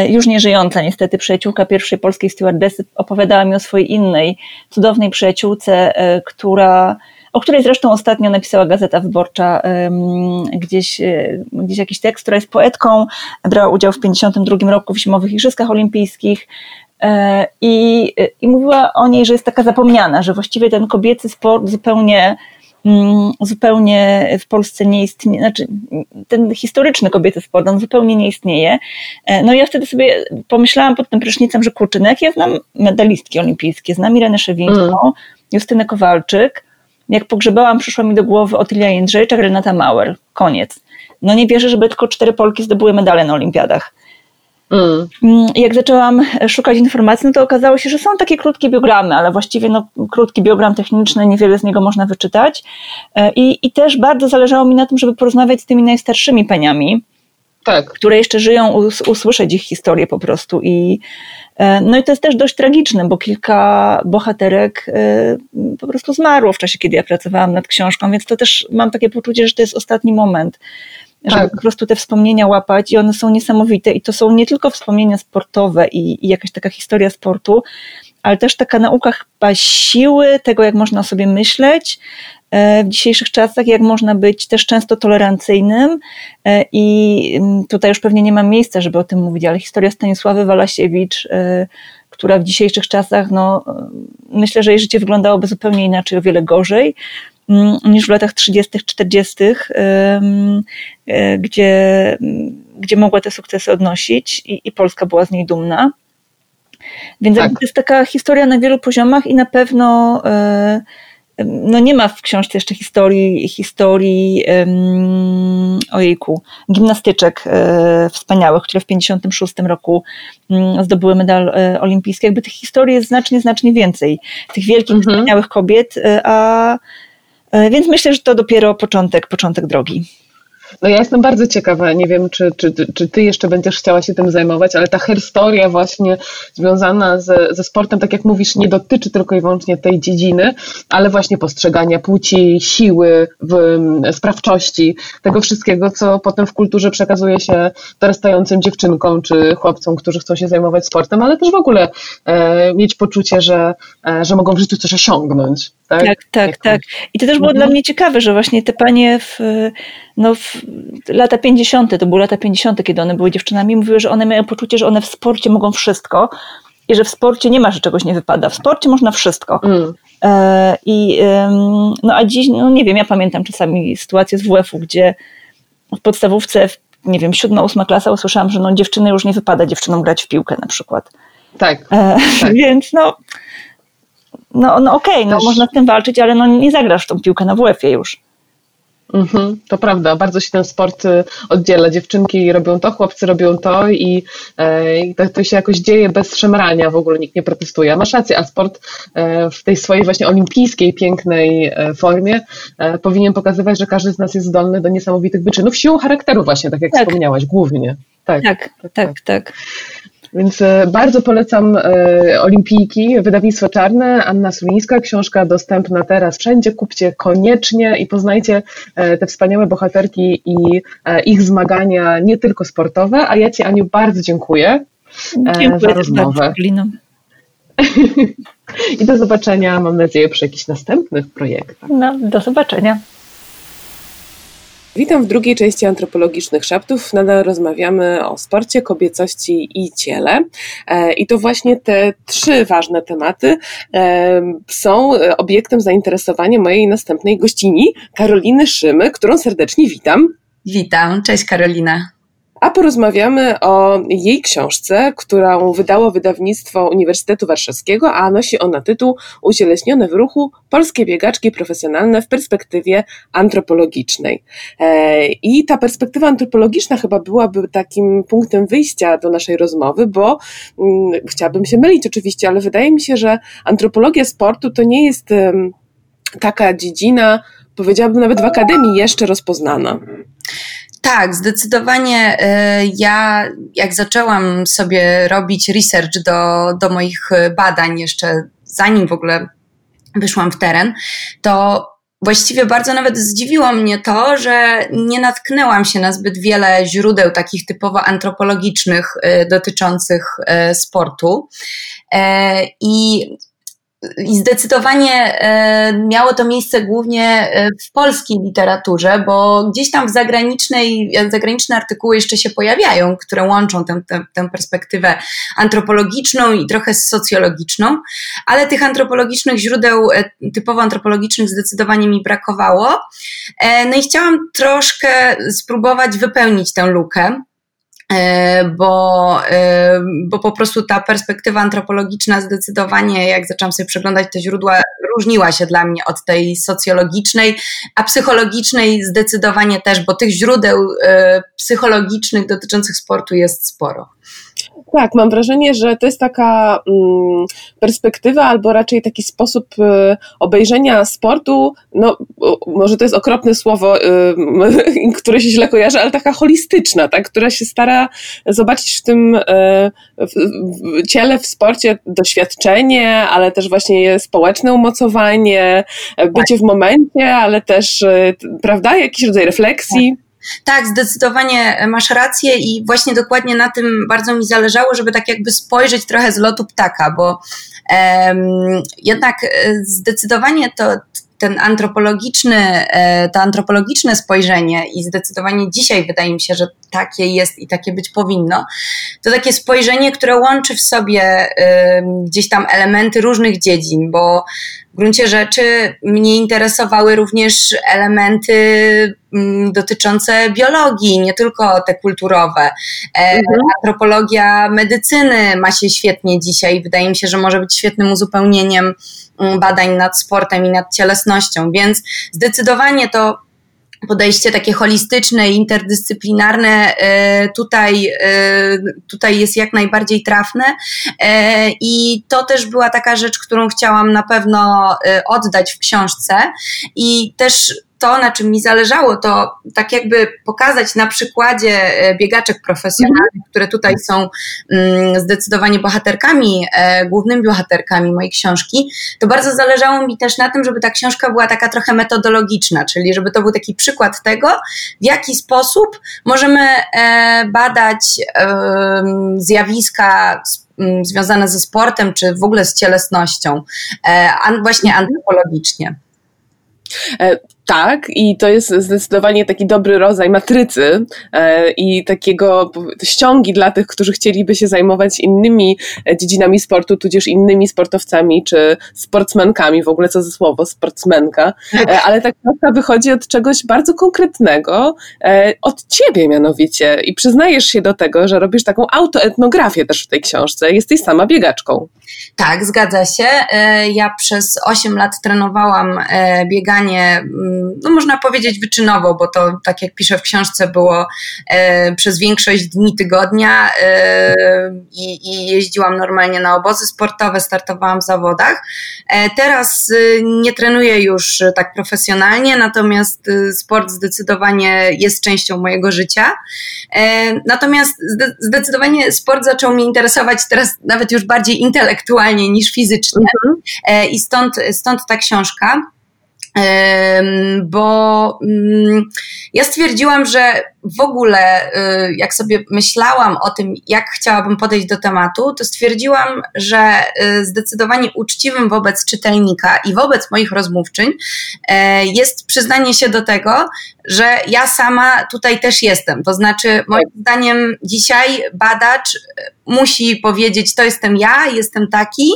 już nieżyjąca niestety przyjaciółka pierwszej polskiej stewardessy opowiadała mi o swojej innej, cudownej przyjaciółce, która o której zresztą ostatnio napisała Gazeta Wyborcza gdzieś, e, gdzieś jakiś tekst, która jest poetką, brała udział w 1952 roku w Zimowych Igrzyskach Olimpijskich. E, I, I mówiła o niej, że jest taka zapomniana, że właściwie ten kobiecy sport zupełnie mm, zupełnie w Polsce nie istnieje, znaczy ten historyczny kobiety sport, on zupełnie nie istnieje. E, no i ja wtedy sobie pomyślałam pod tym prysznicem, że kurczę, no jak ja znam medalistki olimpijskie, znam Irenę Szewińską, mm. Justynę Kowalczyk, jak pogrzebałam, przyszła mi do głowy Otylia Jędrzejczak, Renata Mauer. Koniec. No nie wierzę, żeby tylko cztery Polki zdobyły medale na olimpiadach. Mm. mm. Jak zaczęłam szukać informacji, no to okazało się, że są takie krótkie biogramy, ale właściwie no, krótki biogram techniczny, niewiele z niego można wyczytać. E, I, I też bardzo zależało mi na tym, żeby porozmawiać z tymi najstarszymi paniami, tak. które jeszcze żyją, us, usłyszeć ich historię po prostu. I, e, no i to jest też dość tragiczne, bo kilka bohaterek e, po prostu zmarło w czasie, kiedy ja pracowałam nad książką, więc to też mam takie poczucie, że to jest ostatni moment. Żeby tak. po prostu te wspomnienia łapać i one są niesamowite i to są nie tylko wspomnienia sportowe i, i jakaś taka historia sportu, ale też taka nauka chyba siły, tego jak można sobie myśleć, E, w dzisiejszych czasach, jak można być też często tolerancyjnym e, i mm, tutaj już pewnie nie ma miejsca, żeby o tym mówić, ale historia Stanisławy Walasiewicz, e, która w dzisiejszych czasach, no, myślę, że jej życie wyglądałoby zupełnie inaczej, o wiele gorzej mm, niż w latach 30., 40., gdzie, gdzie mogła te sukcesy odnosić i, i Polska była z niej dumna. Więc tak. to jest taka historia na wielu poziomach i na pewno no nie ma w książce jeszcze historii, historii um, ojejku, gimnastyczek e, wspaniałych, które w 56 roku um, zdobyły medal e, olimpijski. Jakby tych historii jest znacznie, znacznie więcej. Tych wielkich, mhm. wspaniałych kobiet, e, a e, więc myślę, że to dopiero początek, początek drogi. No ja jestem bardzo ciekawa, nie wiem, czy, czy, czy ty jeszcze będziesz chciała się tym zajmować, ale ta historia właśnie związana ze, ze sportem, tak jak mówisz, nie dotyczy tylko i wyłącznie tej dziedziny, ale właśnie postrzegania płci, siły, w, sprawczości, tego wszystkiego, co potem w kulturze przekazuje się dorastającym dziewczynkom czy chłopcom, którzy chcą się zajmować sportem, ale też w ogóle e, mieć poczucie, że, e, że mogą w życiu coś osiągnąć. Tak, tak, tak. tak. I to też było mhm. dla mnie ciekawe, że właśnie te panie w, no w lata 50., to były lata 50., kiedy one były dziewczynami, mówiły, że one mają poczucie, że one w sporcie mogą wszystko i że w sporcie nie ma, że czegoś nie wypada. W sporcie można wszystko. Mm. E, I, no a dziś, no nie wiem, ja pamiętam czasami sytuację z WF-u, gdzie w podstawówce, w, nie wiem, siódma, ósma klasa usłyszałam, że no dziewczyny już nie wypada dziewczynom grać w piłkę na przykład. Tak. E, tak. Więc no, no, no okej, okay, no można z tym walczyć, ale no nie zagrasz tą piłkę na WF-ie już. Mhm, to prawda, bardzo się ten sport y, oddziela. Dziewczynki robią to, chłopcy robią to i, e, i to, to, się jakoś dzieje bez szemrania, w ogóle nikt nie protestuje. Masz rację, a sport e, w tej swojej właśnie olimpijskiej, pięknej e, formie powinien pokazywać, że każdy z nas jest zdolny do niesamowitych wyczynów, siłą charakteru właśnie, tak jak tak. wspomniałaś, głównie. Tak, tak, tak. tak. tak. Więc bardzo polecam Olimpijki, wydawnictwo Czarne, Anna Sulińska, książka dostępna teraz wszędzie, kupcie koniecznie i poznajcie te wspaniałe bohaterki i ich zmagania, nie tylko sportowe, a ja Ci Aniu bardzo dziękuję, dziękuję za rozmowę. Bardzo, I do zobaczenia, mam nadzieję, przy jakichś następnych projektach. No, do zobaczenia. Witam w drugiej części antropologicznych szeptów. Nadal rozmawiamy o sporcie, kobiecości i ciele. E, I to właśnie te trzy ważne tematy e, są obiektem zainteresowania mojej następnej gościni, Karoliny Szymy, którą serdecznie witam. Witam, cześć Karolina a porozmawiamy o jej książce, którą wydało wydawnictwo Uniwersytetu Warszawskiego, a nosi ona tytuł Ucieleśnione w ruchu Polskie biegaczki profesjonalne w perspektywie antropologicznej. E, I ta perspektywa antropologiczna chyba byłaby takim punktem wyjścia do naszej rozmowy, bo mm, chciałabym się mylić oczywiście, ale wydaje mi się, że antropologia sportu to nie jest taka dziedzina, powiedziałabym nawet w akademii jeszcze rozpoznana. Tak, zdecydowanie e, ja jak zaczęłam sobie robić research do, do moich badań jeszcze zanim w ogóle wyszłam w teren, to właściwie bardzo nawet zdziwiło mnie to, że nie natknęłam się na zbyt wiele źródeł takich typowo antropologicznych e, dotyczących e, sportu. I i zdecydowanie e, miało to miejsce głównie e, w polskiej literaturze, bo gdzieś tam w zagranicznej, zagraniczne artykuły jeszcze się pojawiają, które łączą tę, tę, tę perspektywę antropologiczną i trochę socjologiczną, ale tych antropologicznych źródeł, e, typowo antropologicznych, zdecydowanie mi brakowało. No i chciałam troszkę spróbować wypełnić tę lukę. E, bo, e, bo po prostu ta perspektywa antropologiczna zdecydowanie, jak zaczęłam sobie przeglądać te źródła, różniła się dla mnie od tej socjologicznej, a psychologicznej zdecydowanie też, bo tych źródeł e, psychologicznych dotyczących sportu jest sporo. Tak, mam wrażenie, że to jest taka mm, perspektywa, albo raczej taki sposób y, obejrzenia sportu. No, może to jest okropne słowo, y, które się źle kojarzy, ale taka holistyczna, tak, która się stara zobaczyć w tym y, w, ciele, w sporcie doświadczenie, ale też właśnie społeczne umocowanie, bycie w momencie, ale też, prawda, jakiś rodzaj refleksji. Tak. Zdecydowanie masz rację i właśnie dokładnie na tym bardzo mi zależało, żeby tak jakby spojrzeć trochę z lotu ptaka, bo um, jednak e, zdecydowanie to ten antropologiczny, e, to antropologiczne spojrzenie i zdecydowanie dzisiaj wydaje mi się, że takie jest i takie być powinno, to takie spojrzenie, które łączy w sobie gdzieś tam elementy różnych dziedzin, bo w gruncie rzeczy mnie interesowały również elementy dotyczące biologii, nie tylko te kulturowe. E, mhm. Antropologia medycyny ma się świetnie dzisiaj. Wydaje mi się, że może być świetnym uzupełnieniem badań nad sportem i nad cielesnością, więc zdecydowanie to podejście takie holistyczne interdyscyplinarne e, tutaj, e, tutaj jest jak najbardziej trafne. E, i to też była taka rzecz, którą chciałam na pewno oddać w książce. I też to, na czym mi zależało, to tak jakby pokazać na przykładzie e, biegaczek profesjonalnych, mhm. które tutaj są mm, zdecydowanie bohaterkami, e, głównymi bohaterkami mojej książki, to bardzo zależało mi też na tym, żeby ta książka była taka trochę metodologiczna, czyli żeby to był taki przykład tego, w jaki sposób możemy e, badać zjawiska związane ze sportem, czy w ogóle z cielesnością, właśnie mhm. antropologicznie. Tak, i to jest zdecydowanie taki dobry rodzaj matrycy e, i takiego ściągi dla tych, którzy chcieliby się zajmować innymi e, dziedzinami sportu, tudzież innymi sportowcami czy sportsmenkami, w ogóle co za słowo, sportsmenka, e, ale ta książka wychodzi od czegoś bardzo konkretnego, od ciebie mianowicie i przyznajesz się do tego, że robisz taką autoetnografię też w tej książce, jesteś sama biegaczką. Tak, zgadza się. Ja przez 8 lat trenowałam bieganie no można powiedzieć wyczynowo, bo to tak jak piszę w książce było przez większość dni tygodnia i, i jeździłam normalnie na obozy sportowe, startowałam w zawodach. Teraz nie trenuję już tak profesjonalnie, natomiast sport zdecydowanie jest częścią mojego życia. Natomiast zdecydowanie sport zaczął mnie interesować teraz nawet już bardziej intelektualnie niż fizycznie. Mhm. E, I stąd, stąd ta książka bo mm, ja stwierdziłam, że w ogóle, y, jak sobie myślałam o tym, jak chciałabym podejść do tematu, to stwierdziłam, że y, zdecydowanie uczciwym wobec czytelnika i wobec moich rozmówczyń e, jest przyznanie się do tego, że ja sama tutaj też jestem. To znaczy, moim zdaniem, dzisiaj badacz musi powiedzieć, to jestem ja, jestem taki.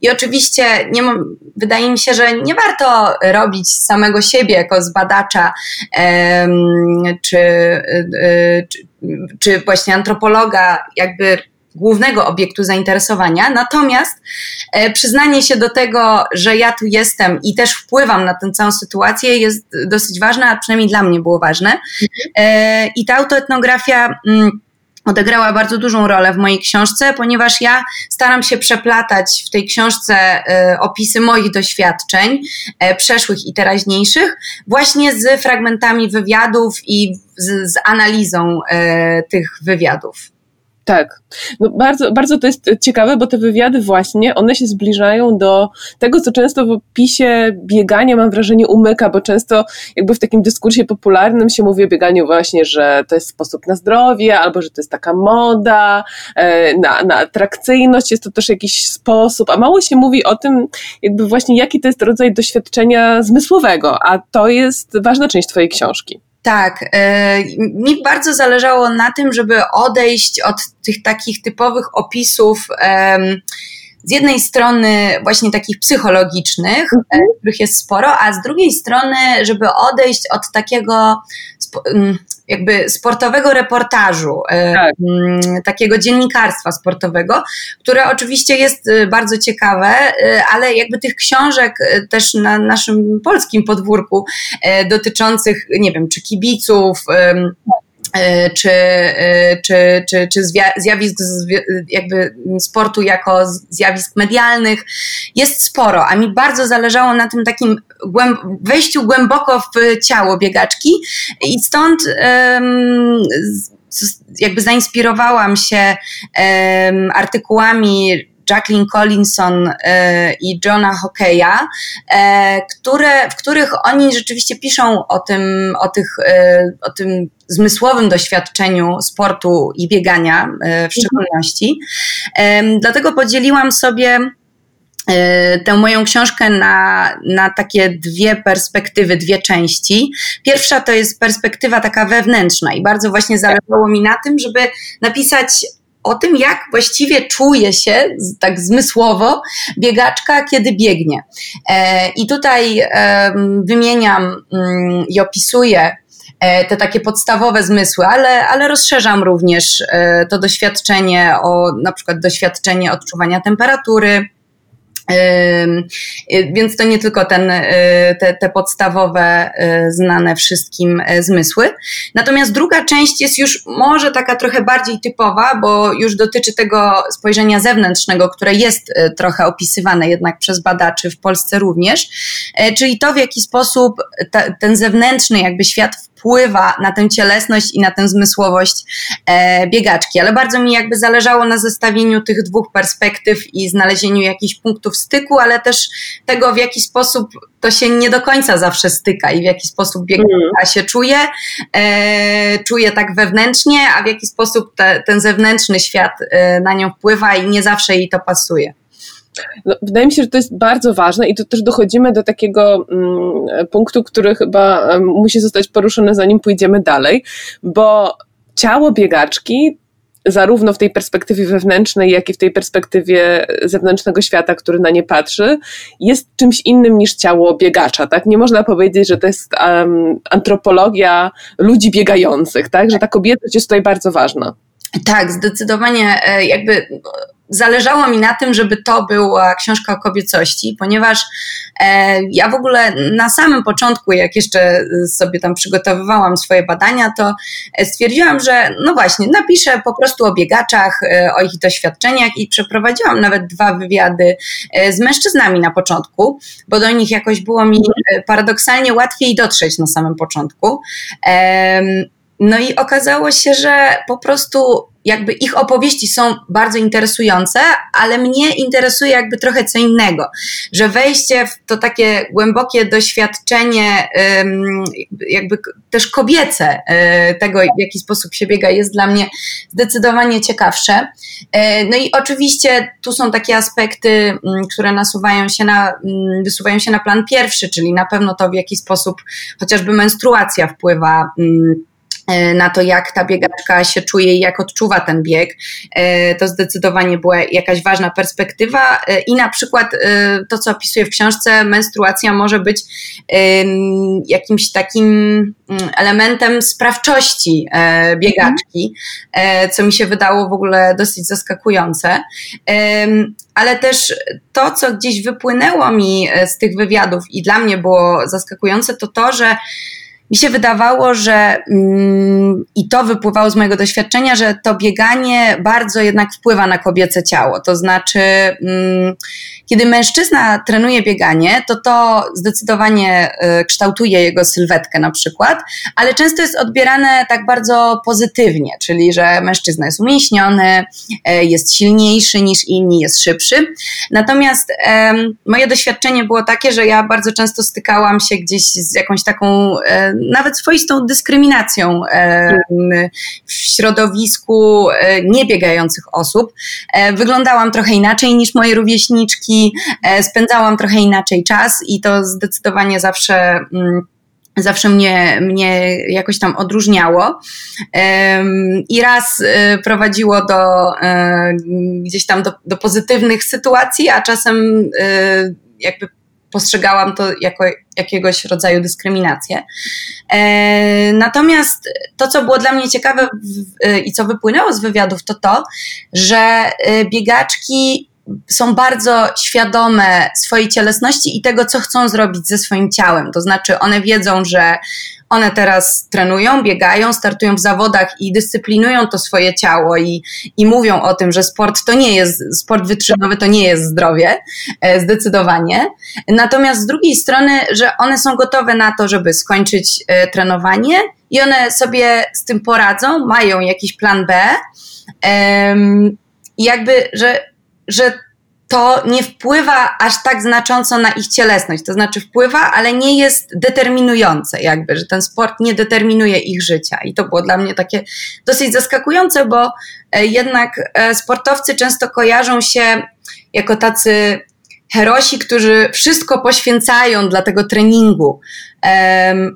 I oczywiście nie wydaje mi się, że nie warto robić samego siebie jako z badacza czy, y, czy, czy właśnie antropologa, jakby głównego obiektu zainteresowania. Natomiast e, przyznanie się do tego, że ja tu jestem i też wpływam na tę całą sytuację jest dosyć ważne, a przynajmniej dla mnie było ważne. Mhm. E, I ta autoetnografia. Odegrała bardzo dużą rolę w mojej książce, ponieważ ja staram się przeplatać w tej książce e, opisy moich doświadczeń, e, przeszłych i teraźniejszych, właśnie z fragmentami wywiadów i z, z analizą e, tych wywiadów. Tak. No bardzo, bardzo to jest ciekawe, bo te wywiady właśnie, one się zbliżają do tego, co często w opisie biegania mam wrażenie umyka, bo często jakby w takim dyskursie popularnym się mówi o bieganiu właśnie, że to jest sposób na zdrowie, albo że to jest taka moda, e, na, na atrakcyjność, jest to też jakiś sposób, a mało się mówi o tym jakby właśnie jaki to jest rodzaj doświadczenia zmysłowego, a to jest ważna część twojej książki. Tak, e, mi bardzo zależało na tym, żeby odejść od tych takich typowych opisów. Z jednej strony właśnie takich psychologicznych, e, mhm. których jest sporo, a z drugiej strony, żeby odejść od takiego jakby sportowego reportażu, e, tak. takiego dziennikarstwa sportowego, które oczywiście jest e, bardzo ciekawe, e, ale jakby tych książek też na naszym polskim podwórku dotyczących, nie wiem, czy kibiców, czy, e, czy, czy, czy zjawisk jakby sportu jako zjawisk medialnych jest sporo, a mi bardzo zależało na tym takim wejściu głęboko w ciało biegaczki i stąd jakby zainspirowałam się artykułami Jacqueline Collinson e, i Johna Hockeya, e, które, w których oni rzeczywiście piszą o tym, o, tych, e, o tym zmysłowym doświadczeniu sportu i biegania w szczególności. Dlatego podzieliłam sobie tę moją książkę na, na takie dwie perspektywy, dwie części. Pierwsza to jest perspektywa taka wewnętrzna i bardzo właśnie zależało mi na tym, żeby napisać o tym, jak właściwie czuje się tak zmysłowo biegaczka, kiedy biegnie. E, I tutaj wymieniam mm, i opisuję e, te takie podstawowe zmysły, ale, ale rozszerzam również e, to doświadczenie o na przykład doświadczenie odczuwania temperatury, więc to nie tylko ten, y, te, te podstawowe, y, znane wszystkim zmysły. Natomiast druga część jest już może taka trochę bardziej typowa, bo już dotyczy tego spojrzenia zewnętrznego, które jest trochę opisywane jednak przez badaczy w Polsce również, czyli to, w jaki sposób ta, ten zewnętrzny jakby świat wpływa na tę cielesność i na tę zmysłowość e, biegaczki. Ale bardzo mi jakby zależało na zestawieniu tych dwóch perspektyw i znalezieniu jakichś punktów styku, ale też tego, w jaki sposób to się nie do końca zawsze styka i w jaki sposób biegaczka mm. się czuje, e, czuje tak wewnętrznie, a w jaki sposób te, ten zewnętrzny świat e, na nią wpływa i nie zawsze jej to pasuje. No, wydaje mi się, że to jest bardzo ważne i to też dochodzimy do takiego mm, punktu, który chyba musi zostać poruszony, zanim pójdziemy dalej, bo ciało biegaczki zarówno w tej perspektywie wewnętrznej, jak i w tej perspektywie zewnętrznego świata, który na nie patrzy, jest czymś innym niż ciało biegacza, tak? Nie można powiedzieć, że to jest um, antropologia ludzi biegających, tak? Że ta kobiecość jest tutaj bardzo ważna. Tak, zdecydowanie jakby zależało mi na tym, żeby to była książka o kobiecości, ponieważ e, ja w ogóle na samym początku, jak jeszcze sobie tam przygotowywałam swoje badania, to stwierdziłam, że no właśnie, napiszę po prostu o biegaczach, e, o ich doświadczeniach i przeprowadziłam nawet dwa wywiady e, z mężczyznami na początku, bo do nich jakoś było mi e, paradoksalnie łatwiej dotrzeć na samym początku. No i okazało się, że po prostu jakby ich opowieści są bardzo interesujące, ale mnie interesuje jakby trochę co innego, że wejście w to takie głębokie doświadczenie, jakby też kobiece e, tego, w jaki sposób się biega, jest dla mnie zdecydowanie ciekawsze. E, no i oczywiście tu są takie aspekty, mm, które nasuwają się na, mm, wysuwają się na plan pierwszy, czyli na pewno to, w jaki sposób chociażby menstruacja wpływa mm, na to, jak ta biegaczka się czuje i jak odczuwa ten bieg. E, to zdecydowanie była jakaś ważna perspektywa e, i na przykład to, co opisuję w książce, menstruacja może być jakimś takim mm, elementem sprawczości biegaczki, co mi się wydało w ogóle dosyć zaskakujące. Ale też to, co gdzieś wypłynęło mi z tych wywiadów i dla mnie było zaskakujące, to to, że mi się wydawało, że mm, i to wypływało z mojego doświadczenia, że to bieganie bardzo jednak wpływa na kobiece ciało. To znaczy, mm, kiedy mężczyzna trenuje bieganie, to to zdecydowanie y, kształtuje jego sylwetkę na przykład, ale często jest odbierane tak bardzo pozytywnie, czyli że mężczyzna jest umięśniony, y, jest silniejszy niż inni, jest szybszy. Natomiast moje doświadczenie było takie, że ja bardzo często stykałam się gdzieś z jakąś taką nawet swoistą dyskryminacją w środowisku e, niebiegających osób. E, wyglądałam trochę inaczej niż moje rówieśniczki, e, spędzałam trochę inaczej czas i to zdecydowanie zawsze mm, zawsze mnie, mnie jakoś tam odróżniało. I raz prowadziło do gdzieś tam do, do pozytywnych sytuacji, a czasem jakby postrzegałam to jako jakiegoś rodzaju dyskryminację. E, natomiast to, co było dla mnie ciekawe i co wypłynęło z wywiadów, to to, że e, biegaczki są bardzo świadome swojej cielesności i tego, co chcą zrobić ze swoim ciałem. To znaczy, one wiedzą, że one teraz trenują, biegają, startują w zawodach i dyscyplinują to swoje ciało i, i mówią o tym, że sport to nie jest, sport wytrzymowy to nie jest zdrowie, e, zdecydowanie. Natomiast z drugiej strony, że one są gotowe na to, żeby skończyć e, trenowanie i one sobie z tym poradzą, mają jakiś plan B. I jakby, że, że to nie wpływa aż tak znacząco na ich cielesność. To znaczy wpływa, ale nie jest determinujące, jakby, że ten sport nie determinuje ich życia. I to było dla mnie takie dosyć zaskakujące, bo e, jednak e, sportowcy często kojarzą się jako tacy herosi, którzy wszystko poświęcają dla tego treningu.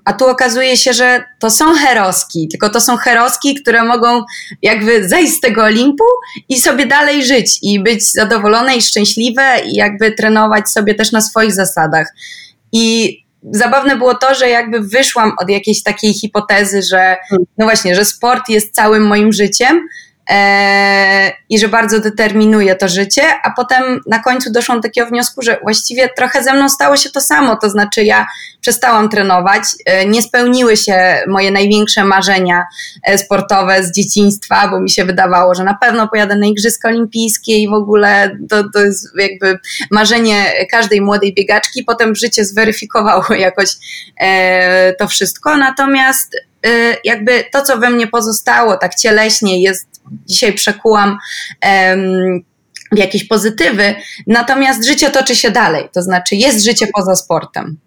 A tu okazuje się, że to są heroski, tylko to są heroski, które mogą jakby zejść z tego Olimpu i sobie dalej żyć i być zadowolone i szczęśliwe i jakby trenować sobie też na swoich zasadach. I zabawne było to, że jakby wyszłam od jakiejś takiej hipotezy, że no właśnie, że sport jest całym moim życiem, i że bardzo determinuje to życie, a potem na końcu doszłam do takiego wniosku, że właściwie trochę ze mną stało się to samo, to znaczy ja przestałam trenować, e, nie spełniły się moje największe marzenia e, sportowe z dzieciństwa, bo mi się wydawało, że na pewno pojadę na Igrzyska Olimpijskie i w ogóle to, to jest jakby marzenie każdej młodej biegaczki, potem życie zweryfikowało jakoś to wszystko, natomiast jakby to, co we mnie pozostało tak cieleśnie jest dzisiaj przekułam w jakieś pozytywy, natomiast życie toczy się dalej, to znaczy jest życie poza sportem.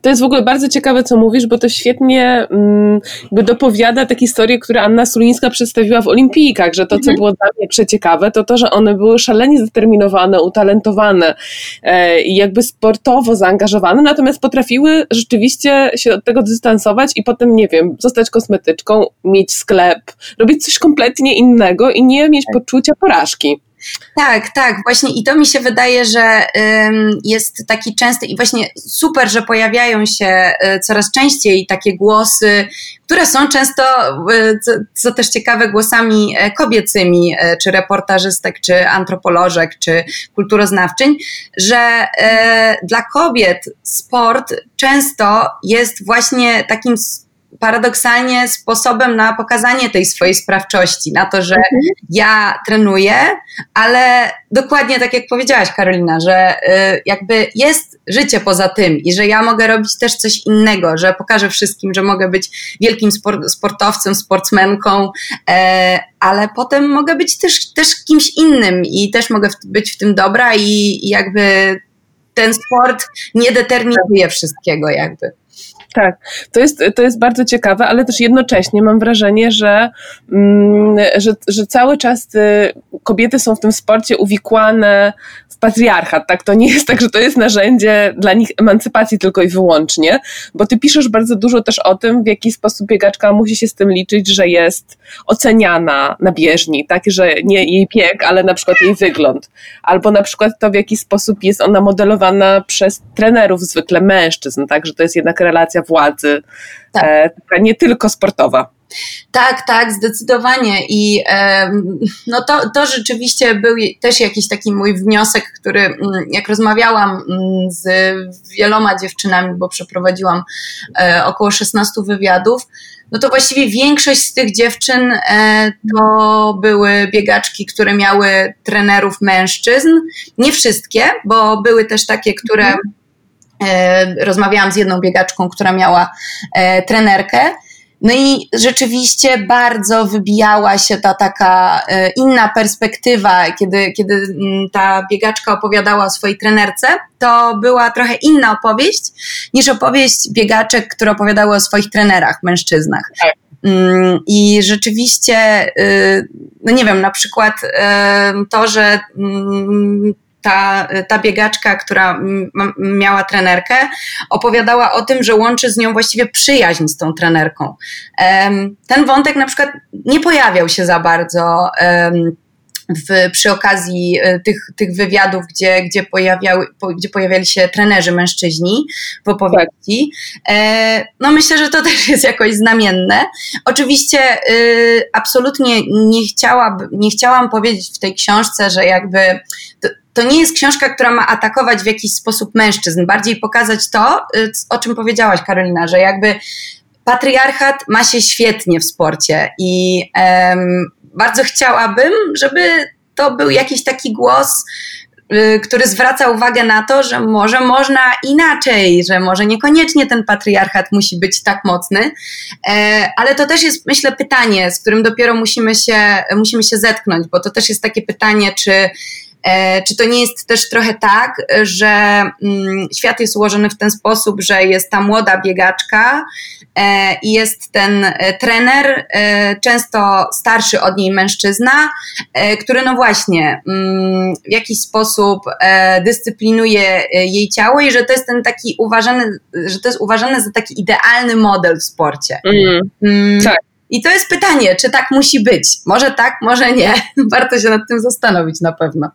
To jest w ogóle bardzo ciekawe, co mówisz, bo to świetnie mm, jakby dopowiada te historie, które Anna Sulińska przedstawiła w olimpijkach, że to, co mhm. było dla mnie przeciekawe, to to, że one były szalenie zdeterminowane, utalentowane e, i jakby sportowo zaangażowane, natomiast potrafiły rzeczywiście się od tego dystansować i potem, nie wiem, zostać kosmetyczką, mieć sklep, robić coś kompletnie innego i nie mieć tak. poczucia porażki. Tak, tak, właśnie i to mi się wydaje, że jest taki częsty i właśnie super, że pojawiają się y, coraz częściej takie głosy, które są często, y, co, też ciekawe, głosami e, kobiecymi, e, czy reportażystek, czy antropolożek, czy kulturoznawczyń, że e, dla kobiet sport często jest właśnie takim paradoksalnie sposobem na pokazanie tej swojej sprawczości, na to, że mhm. ja trenuję, ale dokładnie tak jak powiedziałaś, Karolina, że y, jakby jest życie poza tym i że ja mogę robić też coś innego, że pokażę wszystkim, że mogę być wielkim sportowcem, sportsmenką, e, ale potem mogę być też, też kimś innym i też mogę być w tym dobra i, i jakby ten sport nie determinuje wszystkiego jakby. Tak, to jest, to jest bardzo ciekawe, ale też jednocześnie mam wrażenie, że, mm, że, że cały czas y, kobiety są w tym sporcie uwikłane w patriarchat, tak? To nie jest tak, że to jest narzędzie dla nich emancypacji tylko i wyłącznie, bo ty piszesz bardzo dużo też o tym, w jaki sposób biegaczka musi się z tym liczyć, że jest oceniana na bieżni, tak? Że nie jej bieg, ale na przykład jej wygląd. Albo na przykład to, w jaki sposób jest ona modelowana przez trenerów, zwykle mężczyzn, tak? Że to jest jednak relacja władzy, tak. e, nie tylko sportowa. Tak, tak, zdecydowanie. I e, no to, to rzeczywiście był też jakiś taki mój wniosek, który mm, jak rozmawiałam mm, z wieloma dziewczynami, bo przeprowadziłam e, około 16 wywiadów, no to właściwie większość z tych dziewczyn to były biegaczki, które miały trenerów mężczyzn. Nie wszystkie, bo były też takie, które. Mhm. E, rozmawiałam z jedną biegaczką, która miała e, trenerkę. No i rzeczywiście bardzo wybijała się ta taka e, inna perspektywa, kiedy, kiedy mm, ta biegaczka opowiadała o swojej trenerce, to była trochę inna opowieść niż opowieść biegaczek, które opowiadały o swoich trenerach, mężczyznach. Tak. Mm, I rzeczywiście, y, no nie wiem, na przykład to, że mm, ta, ta biegaczka, która miała trenerkę, opowiadała o tym, że łączy z nią właściwie przyjaźń z tą trenerką. Ten wątek na przykład nie pojawiał się za bardzo w, przy okazji e, tych, tych wywiadów, gdzie, gdzie, pojawiały, gdzie pojawiali się trenerzy mężczyźni w opowieści. E, no myślę, że to też jest jakoś znamienne. Oczywiście y, absolutnie nie, chciała, nie chciałam powiedzieć w tej książce, że jakby to, to nie jest książka, która ma atakować w jakiś sposób mężczyzn, bardziej pokazać to, y, o czym powiedziałaś, Karolina, że jakby patriarchat ma się świetnie w sporcie i um, bardzo chciałabym, żeby to był jakiś taki głos, y, który zwraca uwagę na to, że może można inaczej, że może niekoniecznie ten patriarchat musi być tak mocny, e, ale to też jest, myślę, pytanie, z którym dopiero musimy się, musimy się zetknąć, bo to też jest takie pytanie, czy czy to nie jest też trochę tak, że mm, świat jest ułożony w ten sposób, że jest ta młoda biegaczka e, i jest ten e, trener, często starszy od niej mężczyzna, który no właśnie mm, w jakiś sposób dyscyplinuje jej ciało i że to jest ten taki uważany, że to jest uważane za taki idealny model w sporcie. Mm. Tak. I to jest pytanie, czy tak musi być? Może tak, może nie. Warto się nad tym zastanowić na pewno.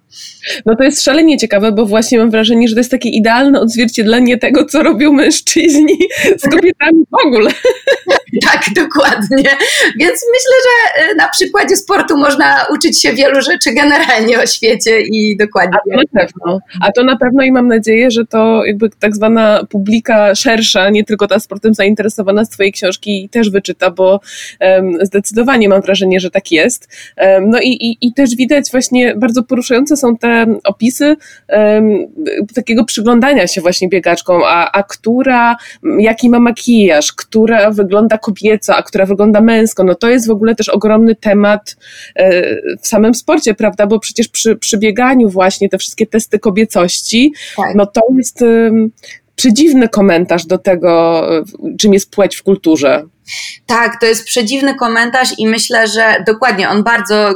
No to jest szalenie ciekawe, bo właśnie mam wrażenie, że to jest takie idealne odzwierciedlenie tego, co robią mężczyźni z kobietami w ogóle. Tak, dokładnie. Więc myślę, że e, na przykładzie sportu można uczyć się wielu rzeczy generalnie o świecie i dokładnie. A to na pewno. A to na pewno i mam nadzieję, że to jakby tak zwana publika szersza, nie tylko ta sportem zainteresowana z Twojej książki też wyczyta, bo Zdecydowanie mam wrażenie, że tak jest. No i, i, i też widać właśnie, bardzo poruszające są te opisy takiego przyglądania się właśnie biegaczką, a, a która, jaki ma makijaż, która wygląda kobieco, a która wygląda męsko, no to jest w ogóle też ogromny temat e, w samym sporcie, prawda, bo przecież przy, przy bieganiu właśnie te wszystkie testy kobiecości, tak. no to jest przedziwny komentarz do tego, czym jest płeć w kulturze. Tak, to jest przedziwny komentarz i myślę, że dokładnie on bardzo,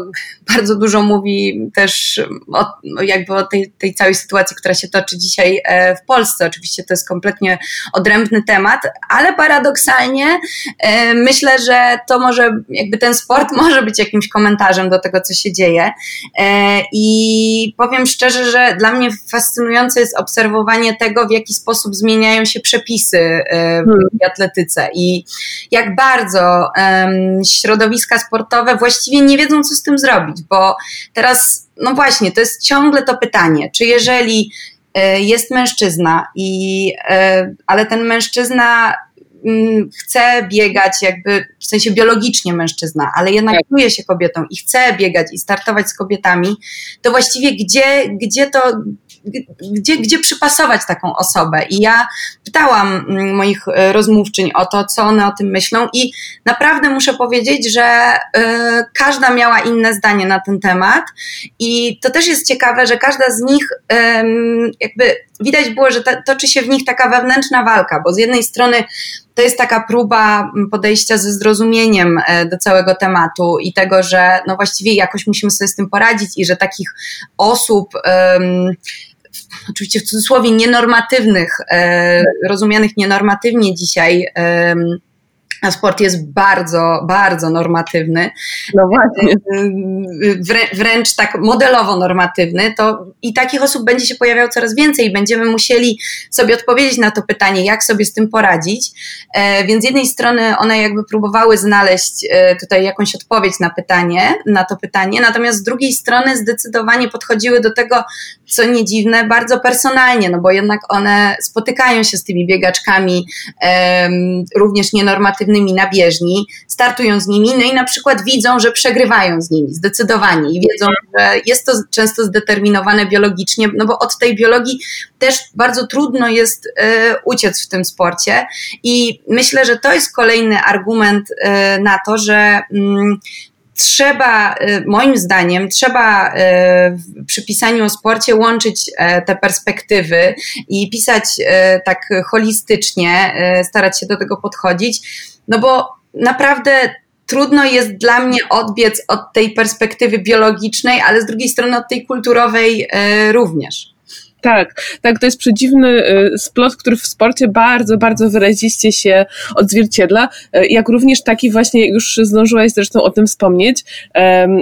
bardzo dużo mówi też o, jakby o tej, tej całej sytuacji, która się toczy dzisiaj e, w Polsce. Oczywiście to jest kompletnie odrębny temat, ale paradoksalnie e, myślę, że to może, jakby ten sport może być jakimś komentarzem do tego, co się dzieje. E, I powiem szczerze, że dla mnie fascynujące jest obserwowanie tego, w jaki sposób zmieniają się przepisy w hmm. atletyce i jak bardzo um, środowiska sportowe właściwie nie wiedzą, co z tym zrobić, bo teraz, no właśnie, to jest ciągle to pytanie, czy jeżeli y, jest mężczyzna, i, y, ale ten mężczyzna chce biegać jakby, w sensie biologicznie mężczyzna, ale jednak tak. czuje się kobietą i chce biegać i startować z kobietami, to właściwie gdzie, gdzie to, gdzie, gdzie przypasować taką osobę. I ja pytałam mm, moich e, rozmówczyń o to, co one o tym myślą, i naprawdę muszę powiedzieć, że y, każda miała inne zdanie na ten temat. I to też jest ciekawe, że każda z nich y, jakby widać było, że ta, toczy się w nich taka wewnętrzna walka, bo z jednej strony to jest taka próba podejścia ze zrozumieniem e, do całego tematu i tego, że no właściwie jakoś musimy sobie z tym poradzić i że takich osób, um, oczywiście w cudzysłowie nienormatywnych, e, rozumianych nienormatywnie dzisiaj, a sport jest bardzo, bardzo normatywny. No właśnie. Wrę, wręcz tak modelowo normatywny, to i takich osób będzie się pojawiało coraz więcej i będziemy musieli sobie odpowiedzieć na to pytanie, jak sobie z tym poradzić. E, więc z jednej strony one jakby próbowały znaleźć e, tutaj jakąś odpowiedź na pytanie, na to pytanie, natomiast z drugiej strony zdecydowanie podchodziły do tego, co nie dziwne, bardzo personalnie, no bo jednak one spotykają się z tymi biegaczkami również nienormatywnymi na bieżni, startują z nimi, no i na przykład widzą, że przegrywają z nimi zdecydowanie i wiedzą, że jest to często zdeterminowane biologicznie, no bo od tej biologii też bardzo trudno jest y, uciec w tym sporcie. I myślę, że to jest kolejny argument y, na to, że y, trzeba, moim zdaniem, trzeba przy pisaniu o sporcie łączyć te perspektywy i pisać tak holistycznie, starać się do tego podchodzić no bo naprawdę trudno jest dla mnie odbiec od tej perspektywy biologicznej, ale z drugiej strony od tej kulturowej e, również. Tak, tak, to jest przedziwny y, splot, który w sporcie bardzo, bardzo wyraziście się odzwierciedla, y, jak również taki właśnie, już zdążyłaś zresztą o tym wspomnieć,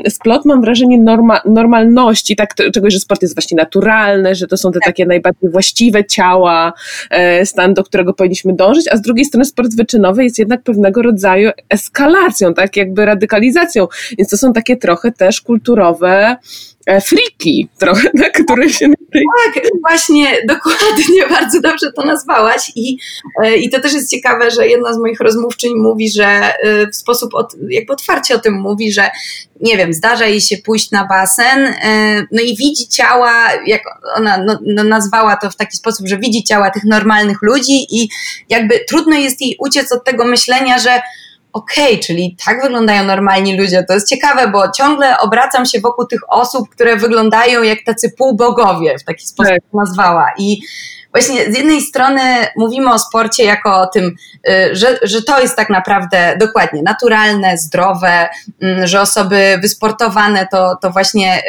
splot mam wrażenie norma, normalności, tak, czegoś, że sport jest właśnie naturalny, że to są te tak. takie najbardziej właściwe ciała, e, stan, do którego powinniśmy dążyć, a z drugiej strony sport wyczynowy jest jednak pewnego rodzaju eskalacją, tak, jakby radykalizacją, więc to są takie trochę też kulturowe friki trochę, tak, które się... Tak, właśnie, dokładnie, bardzo dobrze to nazwałaś i, e, i to też jest ciekawe, że jedna z moich rozmówczyń mówi, że e, w sposób od, jakby otwarcie o tym mówi, że nie wiem, zdarza jej się pójść na basen, no i widzi ciała, jak ona no, no nazwała to w taki sposób, że widzi ciała tych normalnych ludzi i jakby trudno jest jej uciec od tego myślenia, że okej, okay, czyli tak wyglądają normalni ludzie. To jest ciekawe, bo ciągle obracam się wokół tych osób, które wyglądają jak tacy półbogowie, w taki sposób tak. nazwała. I właśnie z jednej strony mówimy o sporcie jako o tym, y, że, że to jest tak naprawdę dokładnie naturalne, zdrowe, mm, że osoby wysportowane to, to właśnie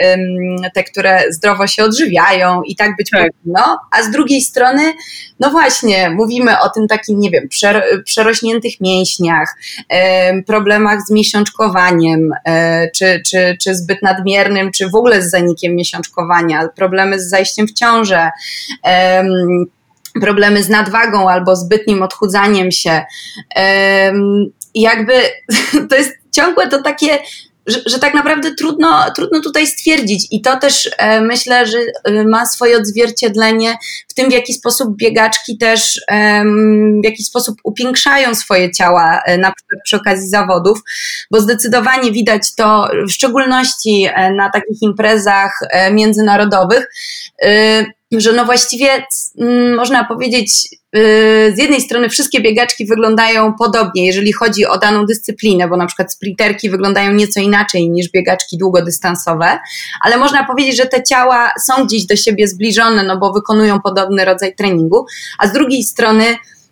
te, które zdrowo się odżywiają i tak być tak. powinno, a z drugiej strony, no właśnie, mówimy o tym takim, nie wiem, przerośniętych mięśniach, problemach z miesiączkowaniem, e, czy, czy, czy zbyt nadmiernym, czy w ogóle z zanikiem miesiączkowania, problemy z zajściem w ciążę, problemy z nadwagą albo zbytnim odchudzaniem się. Jakby to jest ciągłe to takie że, że tak naprawdę trudno, trudno tutaj stwierdzić. I to też e, myślę, że e, ma swoje odzwierciedlenie w tym, w jaki sposób biegaczki też w jaki sposób upiększają swoje ciała, e, na przykład przy okazji zawodów, bo zdecydowanie widać to w szczególności e, na takich imprezach e, międzynarodowych że no właściwie mm, można powiedzieć, z jednej strony wszystkie biegaczki wyglądają podobnie, jeżeli chodzi o daną dyscyplinę, bo na przykład sprinterki wyglądają nieco inaczej niż biegaczki długodystansowe, ale można powiedzieć, że te ciała są gdzieś do siebie zbliżone, no bo wykonują podobny rodzaj treningu, a z drugiej strony